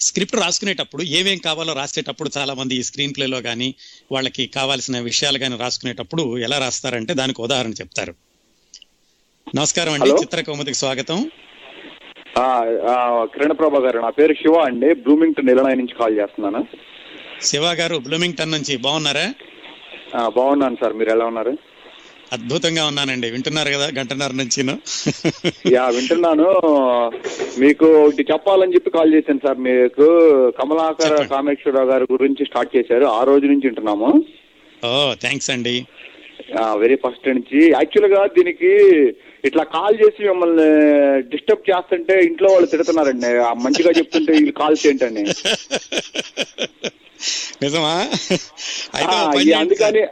[SPEAKER 1] స్క్రిప్ట్ రాసుకునేటప్పుడు ఏమేం కావాలో రాసేటప్పుడు చాలా మంది ఈ స్క్రీన్ ప్లేలో కానీ వాళ్ళకి కావాల్సిన విషయాలు కానీ రాసుకునేటప్పుడు ఎలా రాస్తారంటే దానికి ఉదాహరణ చెప్తారు. నమస్కారం అండి
[SPEAKER 6] హలో.
[SPEAKER 1] చిత్రకౌముదికి స్వాగతం.
[SPEAKER 6] కిరణ్ ప్రభా గారు నా పేరు శివ అండి బ్లూమింగ్టన్ ఇలనాయి నుంచి కాల్ చేస్తున్నాను.
[SPEAKER 1] శివ గారు బ్లూమింగ్టన్ నుంచి బాగున్నారా?
[SPEAKER 6] బాగున్నాను సార్ మీరు ఎలా ఉన్నారు?
[SPEAKER 1] అద్భుతంగా ఉన్నానండి. వింటున్నారు కదా? గంటన్నర నుంచి
[SPEAKER 6] యా వింటున్నాను. మీకు ఒకటి చెప్పాలని చెప్పి కాల్ చేశాను సార్. మీకు కమలాకర. కామేశ్వరరావు గారి గురించి స్టార్ట్ చేశారు. ఆ రోజు నుంచి వింటున్నాము.
[SPEAKER 1] ఓ థ్యాంక్స్ అండి.
[SPEAKER 6] వెరీ ఫస్ట్ నుంచి. యాక్చువల్గా దీనికి ఇట్లా కాల్ చేసి మిమ్మల్ని డిస్టర్బ్ చేస్తుంటే ఇంట్లో వాళ్ళు తిడుతున్నారండి. మంచిగా చెప్తుంటే వీళ్ళు కాల్స్ ఏంటండి
[SPEAKER 1] నిజమా?
[SPEAKER 6] అందుకని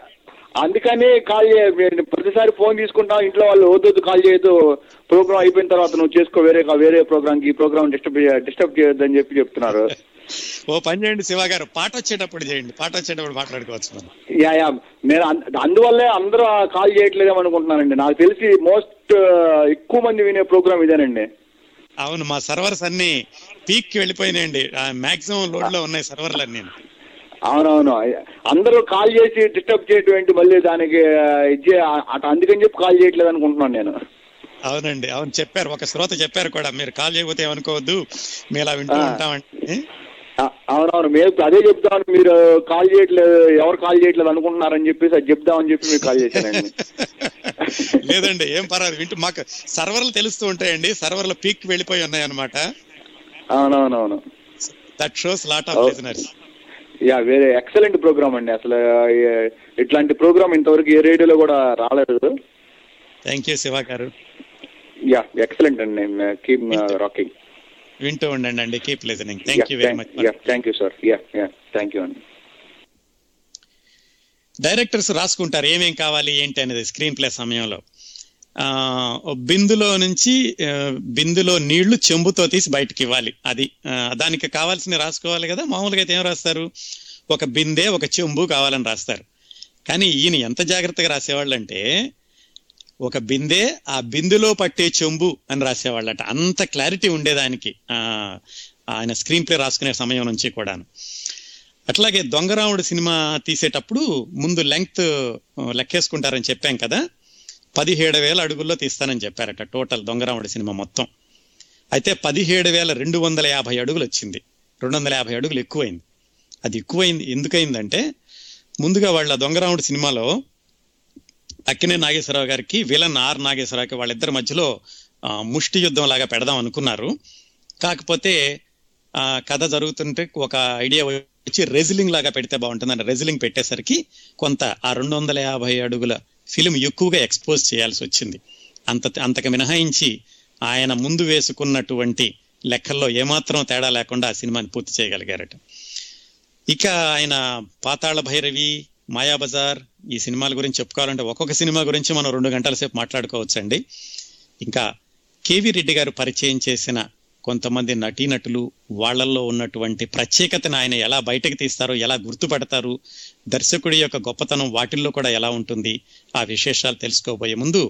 [SPEAKER 6] అందుకని కాల్ ప్రతిసారి ఫోన్ తీసుకుంటాం ఇంట్లో వాళ్ళు వద్దొద్దు కాల్ చేయొద్దు ప్రోగ్రామ్ అయిపోయిన తర్వాత నువ్వు చేసుకో వేరే వేరే ప్రోగ్రామ్ ఈ ప్రోగ్రామ్ డిస్టర్బ్ డిస్టర్బ్ చేయొద్దని చెప్పి చెప్తున్నారు.
[SPEAKER 1] ఓ పని చేయండి శివ గారు పాట వచ్చేటప్పుడు చేయండి పాట వచ్చేటప్పుడు మాట్లాడుకోవచ్చు మనం.
[SPEAKER 6] యా యా నేను అన్- అందువల్లే అందరూ కాల్ చేయట్లేదేమో అనుకుంటున్నానండి. నాకు తెలిసి మోస్ట్ ఎక్కువ మంది వినే ప్రోగ్రామ్ ఇదేనండి.
[SPEAKER 1] అవును మా సర్వర్స్ అన్ని పీక్కి వెళ్ళిపోయినాయండి మాక్సిమం లోడ్లో ఉన్నాయి సర్వర్లు అన్ని
[SPEAKER 6] అవునవును. అందరూ కాల్ చేసి డిస్టర్బ్ చేయటం ఏంటి మళ్ళీ దానికి ఇచ్చే అటు అందుకని చెప్పి కాల్ చేయట్లేదు అనుకుంటున్నాను నేను.
[SPEAKER 1] అవునండి అవును చెప్పారు. ఒక శ్రోత చెప్పారు కూడా మీరు కాల్ చేయకపోతే ఏమనుకోవద్దు మేము ఇలా వింటూ. ఉంటామండి.
[SPEAKER 6] అవునవును మేము అదే చెప్తామని మీరు కాల్ చేయట్లేదు ఎవరు కాల్ చేయట్లేదు అనుకుంటున్నారని చెప్పేసి అది చెప్దామని చెప్పి మీకు కాల్ చేశానండి.
[SPEAKER 1] లేదండి ఏం పర్వాలేదు వింటూ మాకు సర్వర్లు తెలుస్తూ ఉంటాయండి సర్వర్లు పీక్ వెళ్ళిపోయి ఉన్నాయి అనమాట
[SPEAKER 6] అవునవునవును
[SPEAKER 1] that shows lot of. Listeners
[SPEAKER 6] yeah వేరే ఎక్సలెంట్ ప్రోగ్రామ్ అండి. అసలు ఇట్లాంటి ప్రోగ్రామ్ ఇంతవరకు ఏ రేడియోలో కూడా రాలేదు.
[SPEAKER 1] థ్యాంక్ యూ శివ గారు.
[SPEAKER 6] యా ఎక్సలెంట్ అండి. కీప్ రాకింగ్
[SPEAKER 1] వింటూ ఉండండి అండి. Keep listening thank you very much
[SPEAKER 6] yeah thank you sir yeah yeah thank you అండి.
[SPEAKER 1] డైరెక్టర్స్ రాసుకుంటారు. ఏమేం కావాలి ఏంటి అనేది స్క్రీన్ ప్లే సమయంలో. బిందులో నుంచి బిందులో నీళ్ళు చెంబుతో తీసి బయటకి ఇవ్వాలి అది దానికి కావాల్సిన రాసుకోవాలి కదా? మామూలుగా అయితే ఏం రాస్తారు? ఒక బిందె ఒక చెంబు కావాలని రాస్తారు. కానీ ఈయన ఎంత జాగ్రత్తగా రాసేవాళ్ళు అంటే ఒక బిందె ఆ బిందులో పట్టే చెంబు అని రాసేవాళ్ళట. అంత క్లారిటీ ఉండేదానికి ఆయన స్క్రీన్ ప్లే రాసుకునే సమయం నుంచి కూడాను. అట్లాగే దొంగరాముడు సినిమా తీసేటప్పుడు ముందు లెంగ్త్ లెక్కేసుకుంటారని చెప్పాం కదా? పదిహేడు వేల అడుగుల్లో తీస్తానని చెప్పారట టోటల్ దొంగరాముడి సినిమా మొత్తం. అయితే పదిహేడు వేల రెండు వందల యాభై అడుగులు వచ్చింది. రెండు వందల యాభై అడుగులు ఎక్కువైంది. అది ఎక్కువైంది ఎందుకైందంటే ముందుగా వాళ్ళ దొంగరాముడి సినిమాలో అక్కినే నాగేశ్వరరావు గారికి విలన్ ఆర్ నాగేశ్వరరావుకి వాళ్ళిద్దరి మధ్యలో ముష్టి యుద్ధం లాగా పెడదాం అనుకున్నారు. కాకపోతే కథ జరుగుతుంటే ఒక ఐడియా వచ్చి రెజిలింగ్ లాగా పెడితే బాగుంటుందని రెజిలింగ్ పెట్టేసరికి కొంత ఆ రెండు వందల యాభై అడుగుల ఫిలిం ఎక్కువగా ఎక్స్పోజ్ చేయాల్సి వచ్చింది. అంత అంతకు మినహాయించి ఆయన ముందు వేసుకున్నటువంటి లెక్కల్లో ఏమాత్రం తేడా లేకుండా ఆ సినిమాని పూర్తి చేయగలిగారట. ఇక ఆయన పాతాళ భైరవి మాయాబజార్ ఈ సినిమాల గురించి చెప్పుకోవాలంటే ఒక్కొక్క సినిమా గురించి మనం రెండు గంటల సేపు మాట్లాడుకోవచ్చండి. ఇంకా కేవి రెడ్డి గారు పరిచయం చేసిన కొంతమంది నటీనటులు వాళ్ళల్లో ఉన్నటువంటి ప్రత్యేకతను ఆయన ఎలా బయటకు తీస్తారో ఎలా గుర్తుపడతారు దర్శకుడి యొక్క గొప్పతనం వాటిల్లో కూడా ఎలా ఉంటుంది ఆ విశేషాలు తెలుసుకోబోయే ముందు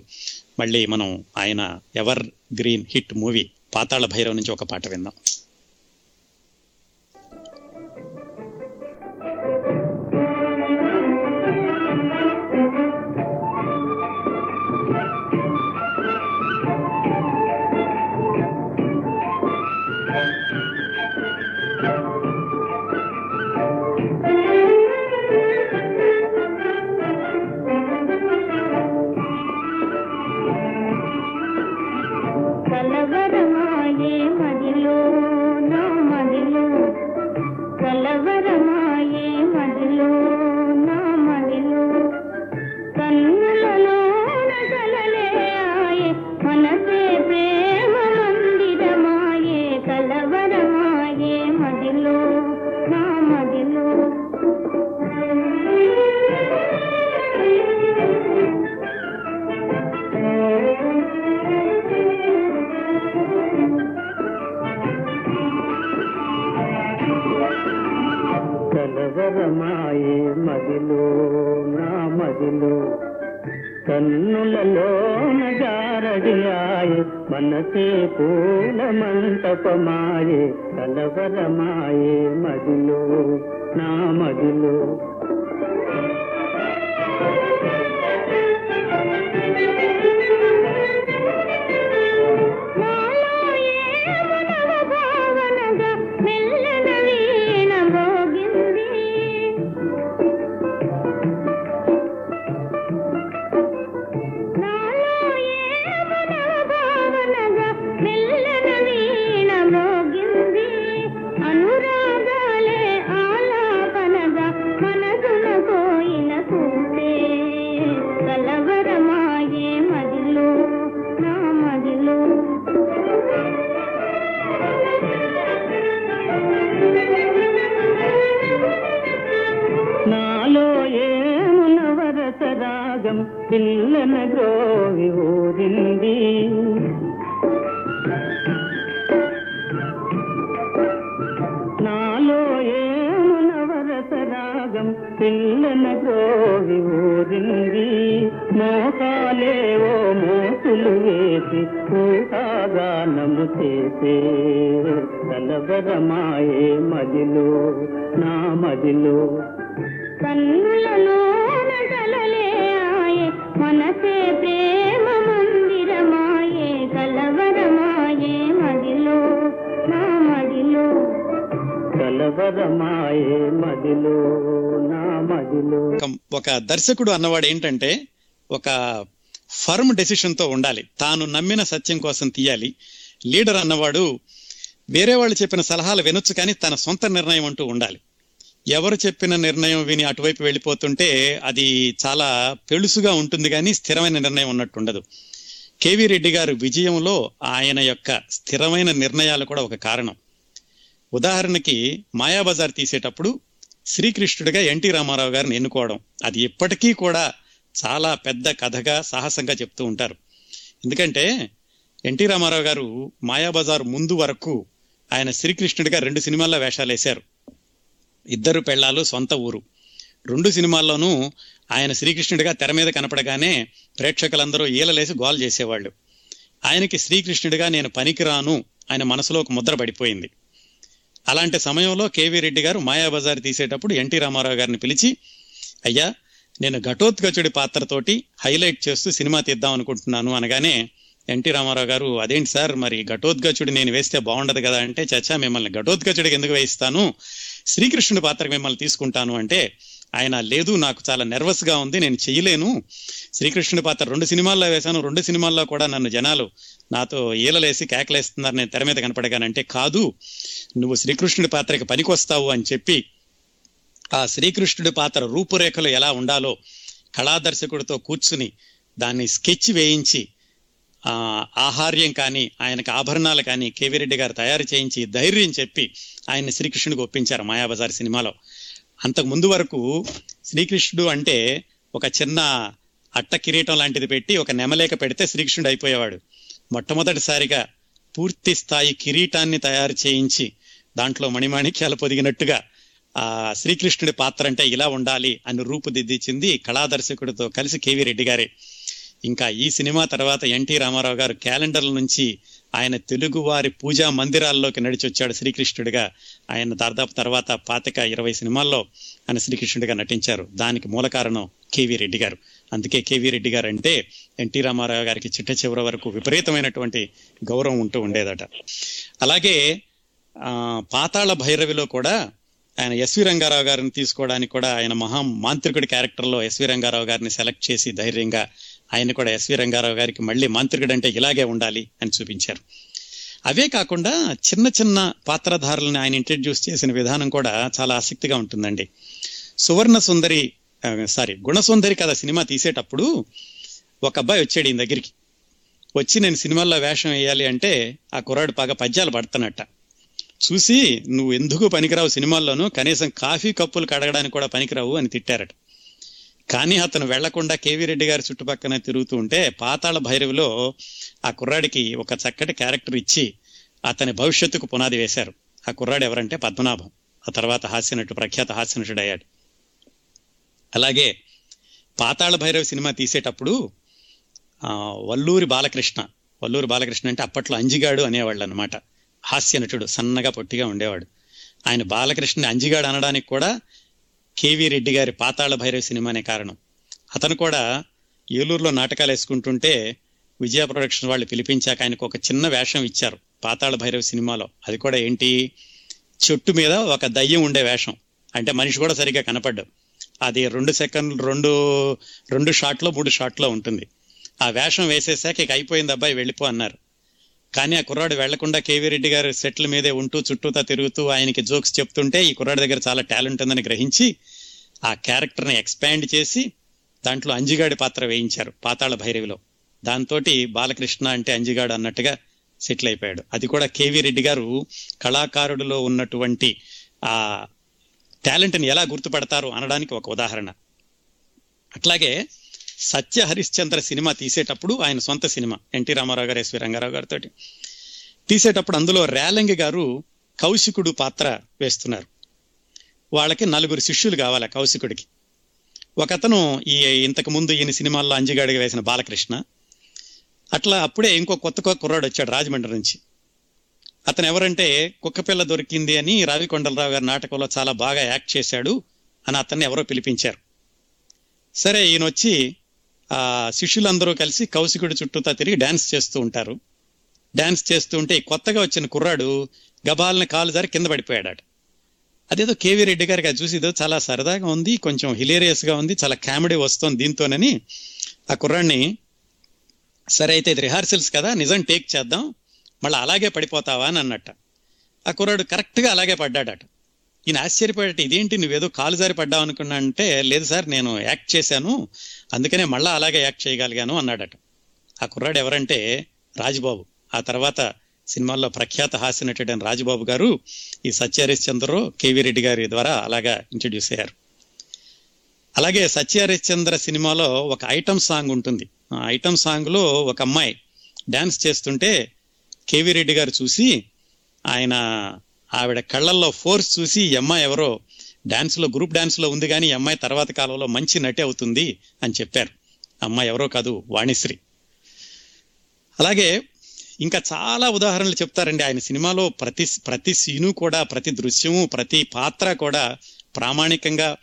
[SPEAKER 1] మళ్ళీ మనం ఆయన evergreen hit movie Pathala Bhairav నుంచి ఒక పాట విందాం.
[SPEAKER 7] పూల మంటపమాయే కలవరమాయే మదిలో నా మదిలో.
[SPEAKER 8] మదిలో నా మదిలో.
[SPEAKER 1] ఒక- ఒక దర్శకుడు అన్నవాడు ఏంటంటే ఒక ఫర్మ్ డెసిషన్తో ఉండాలి. తాను నమ్మిన సత్యం కోసం తీయాలి. లీడర్ అన్నవాడు వేరే వాళ్ళు చెప్పిన సలహాలు వినొచ్చు కానీ తన సొంత నిర్ణయం అంటూ ఉండాలి. ఎవరు చెప్పిన నిర్ణయం విని అటువైపు వెళ్ళిపోతుంటే అది చాలా పెళుసుగా ఉంటుంది కానీ స్థిరమైన నిర్ణయం ఉన్నట్టు ఉండదు. కేవీ రెడ్డి గారు విజయంలో ఆయన యొక్క స్థిరమైన నిర్ణయాలు కూడా ఒక కారణం. ఉదాహరణకి మాయాబజార్ తీసేటప్పుడు శ్రీకృష్ణుడిగా ఎన్టీ రామారావు గారిని ఎన్నుకోవడం. అది ఇప్పటికీ కూడా చాలా పెద్ద కథగా సాహసంగా చెప్తూ ఉంటారు. ఎందుకంటే ఎన్టీ రామారావు గారు మాయాబజార్ ముందు వరకు ఆయన శ్రీకృష్ణుడిగా రెండు సినిమాల్లో వేషాలు వేశారు ఇద్దరు పెళ్ళాలు సొంత ఊరు. రెండు సినిమాల్లోనూ ఆయన శ్రీకృష్ణుడిగా తెర మీద కనపడగానే ప్రేక్షకులందరూ ఈలలేసి గోల్ చేసేవాళ్ళు. ఆయనకి శ్రీకృష్ణుడిగా నేను పనికిరాను ఆయన మనసులో ఒక ముద్ర పడిపోయింది. అలాంటి సమయంలో కేవీ రెడ్డి గారు మాయాబజార్ తీసేటప్పుడు ఎన్టీ రామారావు గారిని పిలిచి అయ్యా నేను ఘటోత్కచుడి పాత్రతోటి హైలైట్ చేస్తూ సినిమా తీద్దాం అనుకుంటున్నాను అనగానే ఎన్టీ రామారావు గారు అదేంటి సార్ మరి ఘటోత్కచుడి నేను వేస్తే బాగుండదు కదా అంటే చచ్చా మిమ్మల్ని ఘటోద్గచుడికి ఎందుకు వేయిస్తాను? శ్రీకృష్ణుడి పాత్ర మిమ్మల్ని తీసుకుంటాను అంటే ఆయన లేదు నాకు చాలా నెర్వస్గా ఉంది నేను చెయ్యలేను శ్రీకృష్ణుడి పాత్ర రెండు సినిమాల్లో వేశాను రెండు సినిమాల్లో కూడా నన్ను జనాలు నాతో ఈలలేసి కేకలేస్తున్నారు నేను తెర మీద కనపడగానంటే కాదు నువ్వు శ్రీకృష్ణుడి పాత్రకి పనికొస్తావు అని చెప్పి ఆ శ్రీకృష్ణుడి పాత్ర రూపురేఖలు ఎలా ఉండాలో కళాదర్శకుడితో కూర్చుని దాన్ని స్కెచ్ వేయించి ఆహార్యం కానీ ఆయనకు ఆభరణాలు కానీ కేవీ రెడ్డి గారు తయారు చేయించి ధైర్యం చెప్పి ఆయన్ని శ్రీకృష్ణుడికి ఒప్పించారు మాయాబజార్ సినిమాలో. అంతకు ముందు వరకు శ్రీకృష్ణుడు అంటే ఒక చిన్న అట్ట కిరీటం లాంటిది పెట్టి ఒక నెమలేక పెడితే శ్రీకృష్ణుడు అయిపోయేవాడు. మొట్టమొదటిసారిగా పూర్తి స్థాయి కిరీటాన్ని తయారు చేయించి దాంట్లో మణిమాణిక్యాలు పొదిగినట్టుగా ఆ శ్రీకృష్ణుడి పాత్ర అంటే ఇలా ఉండాలి అని రూపుదిద్దించింది కళాదర్శకుడితో కలిసి కేవీ రెడ్డి గారే. ఇంకా ఈ సినిమా తర్వాత ఎన్టీ రామారావు గారు క్యాలెండర్ల నుంచి ఆయన తెలుగు వారి పూజా మందిరాల్లోకి నడిచి వచ్చాడు శ్రీకృష్ణుడిగా. ఆయన దాదాపు తర్వాత పాతిక ఇరవై సినిమాల్లో ఆయన శ్రీకృష్ణుడిగా నటించారు. దానికి మూల కారణం కేవీ రెడ్డి గారు. అందుకే కేవీ రెడ్డి గారు అంటే ఎన్టీ రామారావు గారికి చిట్ట చివరి వరకు విపరీతమైనటువంటి గౌరవం ఉంటూ ఉండేదట. అలాగే ఆ పాతాళ భైరవిలో కూడా ఆయన ఎస్వి రంగారావు గారిని తీసుకోవడానికి కూడా ఆయన మహా మాంత్రికుడి క్యారెక్టర్లో ఎస్వి రంగారావు గారిని సెలెక్ట్ చేసి ధైర్యంగా ఆయన కూడా ఎస్వి రంగారావు గారికి మళ్ళీ మాంత్రికుడు అంటే ఇలాగే ఉండాలి అని చూపించారు. అవే కాకుండా చిన్న చిన్న పాత్రధారులను ఆయన ఇంట్రడ్యూస్ చేసిన విధానం కూడా చాలా ఆసక్తిగా ఉంటుందండి. సువర్ణ సుందరి సారీ గుణసుందరి కథ సినిమా తీసేటప్పుడు ఒక అబ్బాయి వచ్చాడు ఈయన దగ్గరికి. వచ్చి నేను సినిమాల్లో వేషం వేయాలి అంటే ఆ కుర్రాడు బాగా పద్యాలు పడుతున్నట్ట. చూసి నువ్వు ఎందుకు పనికిరావు సినిమాల్లోనూ? కనీసం కాఫీ కప్పులు కడగడానికి కూడా పనికిరావు అని తిట్టారట. కానీ అతను వెళ్ళకుండా కేవీ రెడ్డి గారి చుట్టుపక్కన తిరుగుతూ ఉంటే పాతాళ భైరవిలో ఆ కుర్రాడికి ఒక చక్కటి క్యారెక్టర్ ఇచ్చి అతని భవిష్యత్తుకు పునాది వేశారు. ఆ కుర్రాడు ఎవరంటే పద్మనాభం. ఆ తర్వాత హాస్యనటుడు ప్రఖ్యాత హాస్యనటుడు అయ్యాడు అలాగే పాతాళ భైరవ సినిమా తీసేటప్పుడు ఆ, వల్లూరి బాలకృష్ణ వల్లూరి బాలకృష్ణ అంటే అప్పట్లో అంజిగాడు అనేవాళ్ళు అనమాట హాస్య నటుడు సన్నగా పొట్టిగా ఉండేవాడు. ఆయన బాలకృష్ణ అంజిగాడు అనడానికి కూడా కేవీ రెడ్డి గారి పాతాళ భైరవ సినిమానే కారణం. అతను కూడా ఏలూరులో నాటకాలు వేసుకుంటుంటే విజయ ప్రొడక్షన్ వాళ్ళు పిలిపించాక ఆయనకు ఒక చిన్న వేషం ఇచ్చారు పాతాళ భైరవ సినిమాలో. అది కూడా ఏంటి? చెట్టు మీద ఒక దయ్యం ఉండే వేషం. అంటే మనిషి కూడా సరిగ్గా కనపడ్డు. అది రెండు సెకండ్ రెండు రెండు షాట్లో మూడు షాట్లో ఉంటుంది. ఆ వేషం వేసేసాక ఇక అయిపోయింది అబ్బాయి వెళ్ళిపో అన్నారు. కానీ ఆ కుర్రాడు వెళ్ళకుండా కేవీ రెడ్డి గారు సెట్ల మీదే ఉంటూ చుట్టూతా తిరుగుతూ ఆయనకి జోక్స్ చెప్తుంటే ఈ కుర్రాడి దగ్గర చాలా టాలెంట్ ఉందని గ్రహించి ఆ క్యారెక్టర్ని ఎక్స్పాండ్ చేసి దాంట్లో అంజిగాడి పాత్ర వేయించారు పాతాళ భైరవిలో. దాంతో బాలకృష్ణ అంటే అంజిగాడు అన్నట్టుగా సెటిల్ అయిపోయాడు. అది కూడా కేవీ రెడ్డి గారు కళాకారుడిలో ఉన్నటువంటి ఆ టాలెంట్ని ఎలా గుర్తుపడతారు అనడానికి ఒక ఉదాహరణ. అట్లాగే సత్య హరిశ్చంద్ర సినిమా తీసేటప్పుడు ఆయన సొంత సినిమా ఎన్టీ రామారావు గారు ఎస్వి రంగారావు గారితో తీసేటప్పుడు అందులో రేలంగి గారు కౌశికుడు పాత్ర వేస్తున్నారు. వాళ్ళకి నలుగురు శిష్యులు కావాలి కౌశికుడికి. ఒకతను ఈ ఇంతకు ముందు ఈయన సినిమాల్లో అంజిగాడిగా వేసిన బాలకృష్ణ. అట్లా అప్పుడే ఇంకో కొత్త కొత్త కుర్రాడు వచ్చాడు రాజమండ్రి నుంచి. అతను ఎవరంటే కుక్కపిల్ల దొరికింది అని రావికొండలరావు గారి నాటకంలో చాలా బాగా యాక్ట్ చేశాడు అని అతన్ని ఎవరో పిలిపించారు. సరే ఈయన వచ్చి ఆ శిష్యులందరూ కలిసి కౌశికుడి చుట్టూతా తిరిగి డాన్స్ చేస్తూ ఉంటారు. డాన్స్ చేస్తూ ఉంటే కొత్తగా వచ్చిన కుర్రాడు గబాల్ని కాలు జారి కింద పడిపోయాడు అదేదో కేవీ రెడ్డి గారికి అది చూసి ఇదో చాలా సరదాగా ఉంది కొంచెం హిలేరియస్గా ఉంది చాలా కామెడీ వస్తుంది దీంతోనని ఆ కుర్రాడిని సరే అయితే ఇది రిహార్సల్స్ కదా నిజం టేక్ చేద్దాం మళ్ళీ అలాగే పడిపోతావా అని అన్నట్ట. ఆ కుర్రాడు కరెక్ట్గా అలాగే పడ్డాడట. ఈయన ఆశ్చర్యపడట ఇదేంటి? నువ్వేదో కాలు జారి పడ్డావు అనుకున్నా అంటే లేదు సార్ నేను యాక్ట్ చేశాను. అందుకనే మళ్ళా అలాగే యాక్ట్ చేయగలిగాను అన్నాడట. ఆ కుర్రాడు ఎవరంటే రాజ్బాబు. ఆ తర్వాత సినిమాల్లో ప్రఖ్యాత హాస్య నటుడైన రాజబాబు గారు ఈ సత్యహరిశ్చంద్ర కేవీ రెడ్డి గారి ద్వారా అలాగా ఇంట్రడ్యూస్ అయ్యారు. అలాగే సత్యహరిశ్చంద్ర సినిమాలో ఒక ఐటమ్ సాంగ్ ఉంటుంది. ఆ ఐటమ్ సాంగ్లో ఒక అమ్మాయి డ్యాన్స్ చేస్తుంటే కేవీ రెడ్డి గారు చూసి ఆయన ఆవిడ కళ్ళల్లో ఫోర్స్ చూసి ఈ అమ్మాయి ఎవరో డాన్స్లో గ్రూప్ డాన్స్లో ఉంది కానీ ఈ అమ్మాయి తర్వాత కాలంలో మంచి నటి అవుతుంది అని చెప్పారు. అమ్మాయి ఎవరో కాదు వాణిశ్రీ. అలాగే ఇంకా చాలా ఉదాహరణలు చెప్తారండి. ఆయన సినిమాలో ప్రతి ప్రతి సీను కూడా ప్రతి దృశ్యము ప్రతి పాత్ర కూడా ప్రామాణికంగా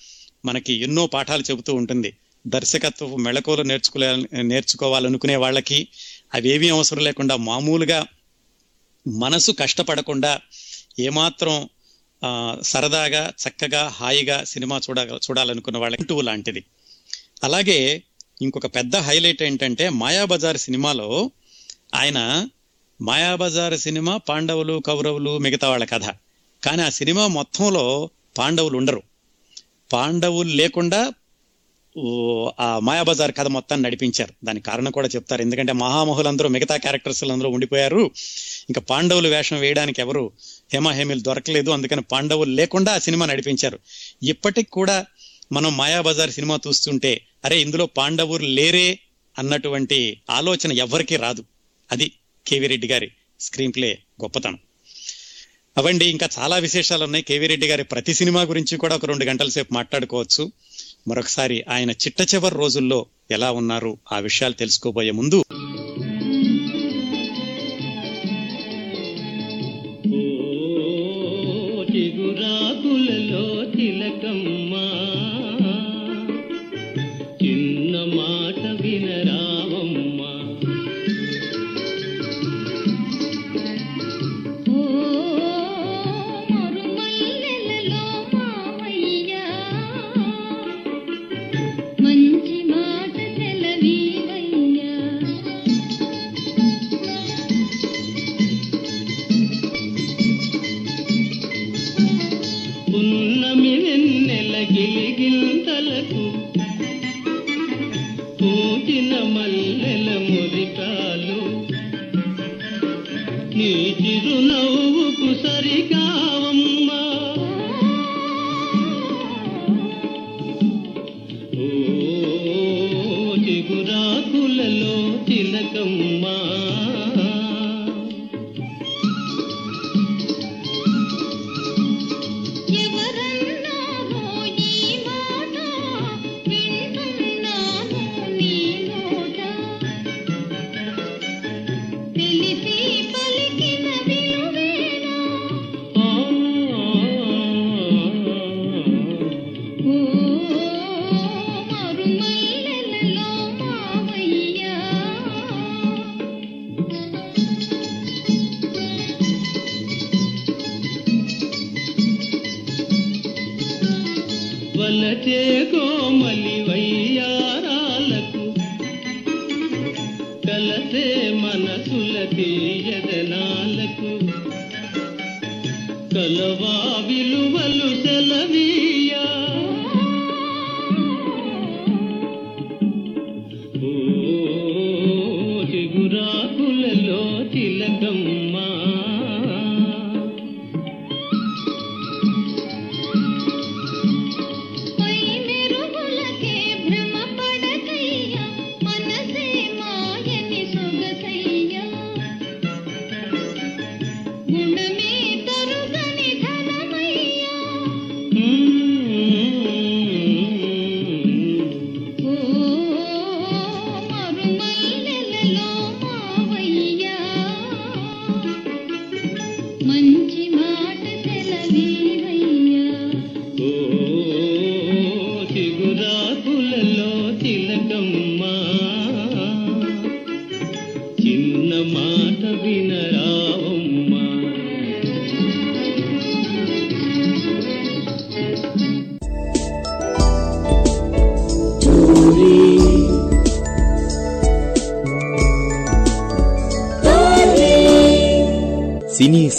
[SPEAKER 1] మనకి ఎన్నో పాఠాలు చెబుతూ ఉంటుంది. దర్శకత్వపు మెళకువలు నేర్చుకోలే నేర్చుకోవాలనుకునే వాళ్ళకి అవేమీ అవసరం లేకుండా మామూలుగా మనసు కష్టపడకుండా ఏమాత్రం సరదాగా చక్కగా హాయిగా సినిమా చూడ చూడాలనుకున్న వాళ్ళకి టూ లాంటిది. అలాగే ఇంకొక పెద్ద హైలైట్ ఏంటంటే మాయాబజార్ సినిమాలో ఆయన మాయాబజార్ సినిమా పాండవులు కౌరవులు మిగతా వాళ్ళ కథ. కానీ ఆ సినిమా మొత్తంలో పాండవులు ఉండరు. పాండవులు లేకుండా ఆ మాయాబజార్ కథ మొత్తాన్ని నడిపించారు. దాని కారణం కూడా చెప్తారు. ఎందుకంటే మహామహులందరూ మిగతా క్యారెక్టర్స్ అందరూ ఉండిపోయారు. ఇంకా పాండవులు వేషం వేయడానికి ఎవరు హేమాహేమిలు దొరకలేదు. అందుకని పాండవులు లేకుండా ఆ సినిమా నడిపించారు. ఇప్పటికి కూడా మనం మాయాబజార్ సినిమా చూస్తుంటే అరే ఇందులో పాండవులు లేరే అన్నటువంటి ఆలోచన ఎవరికీ రాదు. అది కేవీ రెడ్డి గారి స్క్రీన్ ప్లే గొప్పతనం. అవండి ఇంకా చాలా విశేషాలు ఉన్నాయి కేవీ రెడ్డి గారి ప్రతి సినిమా గురించి కూడా ఒక రెండు గంటల సేపు మాట్లాడుకోవచ్చు. మరొకసారి ఆయన చిట్ట చివరి రోజుల్లో ఎలా ఉన్నారు? ఆ విషయాలు తెలుసుకోబోయే ముందు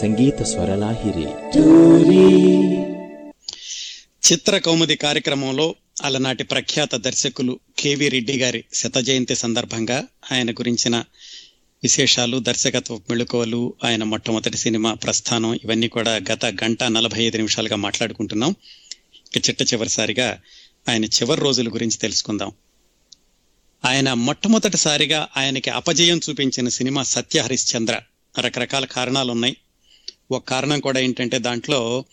[SPEAKER 9] సంగీత స్వరలాహిరి.
[SPEAKER 1] చిత్ర కౌముది కార్యక్రమంలో అలనాటి ప్రఖ్యాత దర్శకులు కెవి రెడ్డి గారి శత జయంతి సందర్భంగా ఆయన గురించిన విశేషాలు దర్శకత్వ మెళుకువలు ఆయన మొట్టమొదటి సినిమా ప్రస్థానం ఇవన్నీ కూడా గత గంట నలభై ఐదు నిమిషాలుగా మాట్లాడుకుంటున్నాం. ఇక చిట్ట చివరిసారిగా ఆయన చివరి రోజుల గురించి తెలుసుకుందాం. ఆయన మొట్టమొదటిసారిగా ఆయనకి అపజయం చూపించిన సినిమా సత్య హరిశ్చంద్ర రకరకాల కారణాలు ఉన్నాయి ఒక కారణం కూడా ఏంటంటే దాంట్లో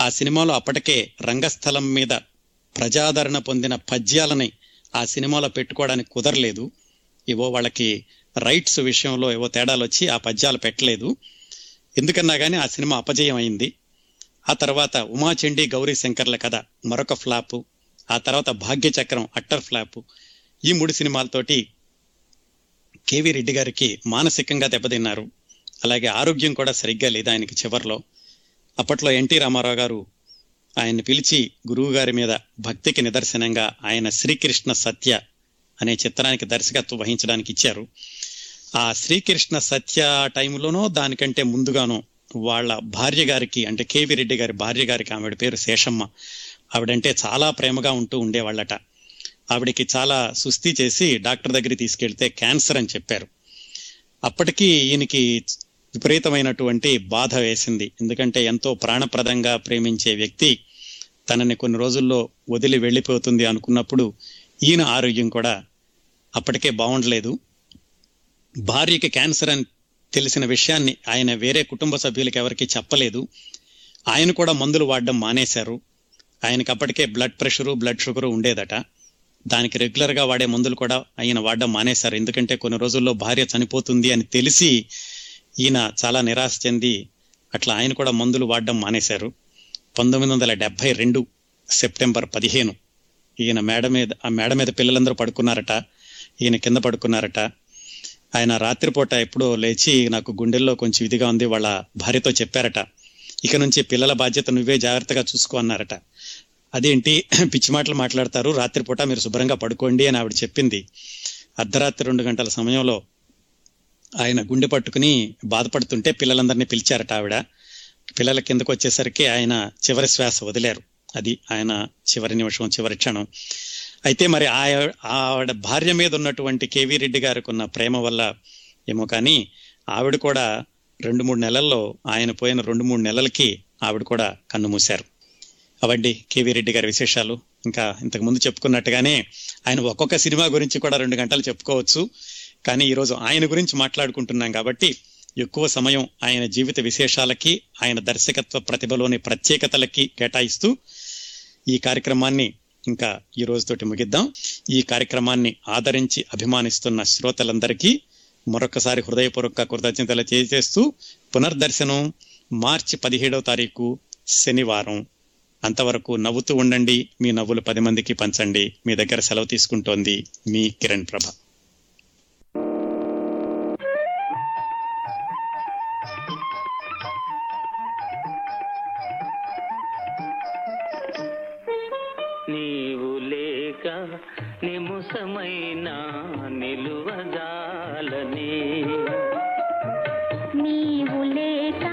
[SPEAKER 1] ఆ సినిమాలో అప్పటికే రంగస్థలం మీద ప్రజాదరణ పొందిన పద్యాలని ఆ సినిమాలో పెట్టుకోవడానికి కుదరలేదు. ఇవో వాళ్ళకి రైట్స్ విషయంలో ఏవో తేడాలు వచ్చి ఆ పద్యాలు పెట్టలేదు. ఎందుకన్నా కానీ ఆ సినిమా అపజయం అయింది. ఆ తర్వాత ఉమాచండి గౌరీ శంకర్ల కథ మరొక ఫ్లాపు. ఆ తర్వాత భాగ్యచక్రం అట్టర్ ఫ్లాపు. ఈ మూడు సినిమాలతోటి కేవీ రెడ్డి గారికి మానసికంగా దెబ్బతిన్నారు. అలాగే ఆరోగ్యం కూడా సరిగ్గా లేదు ఆయనకి చివర్లో. అప్పట్లో ఎన్టీ రామారావు గారు ఆయన్ని పిలిచి గురువు గారి మీద భక్తికి నిదర్శనంగా ఆయన శ్రీకృష్ణ సత్య అనే చిత్రానికి దర్శకత్వం వహించడానికి ఇచ్చారు. ఆ శ్రీకృష్ణ సత్య టైంలోనో దానికంటే ముందుగానో వాళ్ళ భార్య గారికి అంటే కేవి రెడ్డి గారి భార్య గారికి ఆవిడ పేరు శేషమ్మ. ఆవిడంటే చాలా ప్రేమగా ఉంటూ ఉండేవాళ్ళట. ఆవిడకి చాలా సుస్థి చేసి డాక్టర్ దగ్గరికి తీసుకెళ్తే క్యాన్సర్ అని చెప్పారు. అప్పటికి ఈయనకి విపరీతమైనటువంటి బాధ వేసింది. ఎందుకంటే ఎంతో ప్రాణప్రదంగా ప్రేమించే వ్యక్తి తనని కొన్ని రోజుల్లో వదిలి వెళ్ళిపోతుంది అనుకున్నప్పుడు ఈయన ఆరోగ్యం కూడా అప్పటికే బాగుండలేదు. భార్యకి క్యాన్సర్ అని తెలిసిన విషయాన్ని ఆయన వేరే కుటుంబ సభ్యులకి ఎవరికి చెప్పలేదు. ఆయన కూడా మందులు వాడడం మానేశారు. ఆయనకి అప్పటికే బ్లడ్ ప్రెషరు బ్లడ్ షుగరు ఉండేదట. దానికి రెగ్యులర్గా వాడే మందులు కూడా ఆయన వాడడం మానేశారు. ఎందుకంటే కొన్ని రోజుల్లో భార్య చనిపోతుంది అని తెలిసి ఈయన చాలా నిరాశ చెంది అట్లా ఆయన కూడా మందులు వాడడం మానేశారు. పంతొమ్మిది వందల డెబ్బై రెండు సెప్టెంబర్ పదిహేను ఈయన మేడ మీద ఆ మేడ మీద పిల్లలందరూ పడుకున్నారట ఈయన కింద పడుకున్నారట. ఆయన రాత్రిపూట ఎప్పుడో లేచి నాకు గుండెల్లో కొంచెం ఇదిగా ఉంది వాళ్ళ భార్యతో చెప్పారట. ఇక నుంచి పిల్లల బాధ్యత నువ్వే జాగ్రత్తగా చూసుకో అన్నారట. అదేంటి? పిచ్చి మాటలు మాట్లాడతారు రాత్రిపూట మీరు శుభ్రంగా పడుకోండి అని ఆవిడ చెప్పింది. అర్ధరాత్రి రెండు గంటల సమయంలో ఆయన గుండె పట్టుకుని బాధపడుతుంటే పిల్లలందరినీ పిలిచారట ఆవిడ. పిల్లల కిందకు వచ్చేసరికి ఆయన చివరి శ్వాస వదిలేరు. అది ఆయన చివరి నిమిషం చివరి క్షణం. అయితే మరి ఆవిడ భార్య మీద ఉన్నటువంటి కేవీ రెడ్డి గారికి ఉన్న ప్రేమ వల్ల ఏమో కానీ ఆవిడ కూడా రెండు మూడు నెలల్లో ఆయన పోయిన రెండు మూడు నెలలకి ఆవిడ కూడా కన్ను మూశారు. అవండి కేవీ రెడ్డి గారి విశేషాలు. ఇంకా ఇంతకు ముందు చెప్పుకున్నట్టుగానే ఆయన ఒక్కొక్క సినిమా గురించి కూడా రెండు గంటలు చెప్పుకోవచ్చు. కానీ ఈరోజు ఆయన గురించి మాట్లాడుకుంటున్నాం కాబట్టి ఎక్కువ సమయం ఆయన జీవిత విశేషాలకి ఆయన దర్శకత్వ ప్రతిభలోని ప్రత్యేకతలకి కేటాయిస్తూ ఈ కార్యక్రమాన్ని ఇంకా ఈ రోజుతోటి ముగిద్దాం. ఈ కార్యక్రమాన్ని ఆదరించి అభిమానిస్తున్న శ్రోతలందరికీ మరొకసారి హృదయపూర్వక కృతజ్ఞతలు చేస్తూ పునర్దర్శనం మార్చి పదిహేడవ తారీఖు శనివారం. అంతవరకు నవ్వుతూ ఉండండి మీ నవ్వులు పది మందికి పంచండి. మీ దగ్గర సెలవు తీసుకుంటోంది మీ కిరణ్ ప్రభ.
[SPEAKER 7] నీవు లేక నిముసమైనా నిలువజాలని
[SPEAKER 8] నీవు లేకా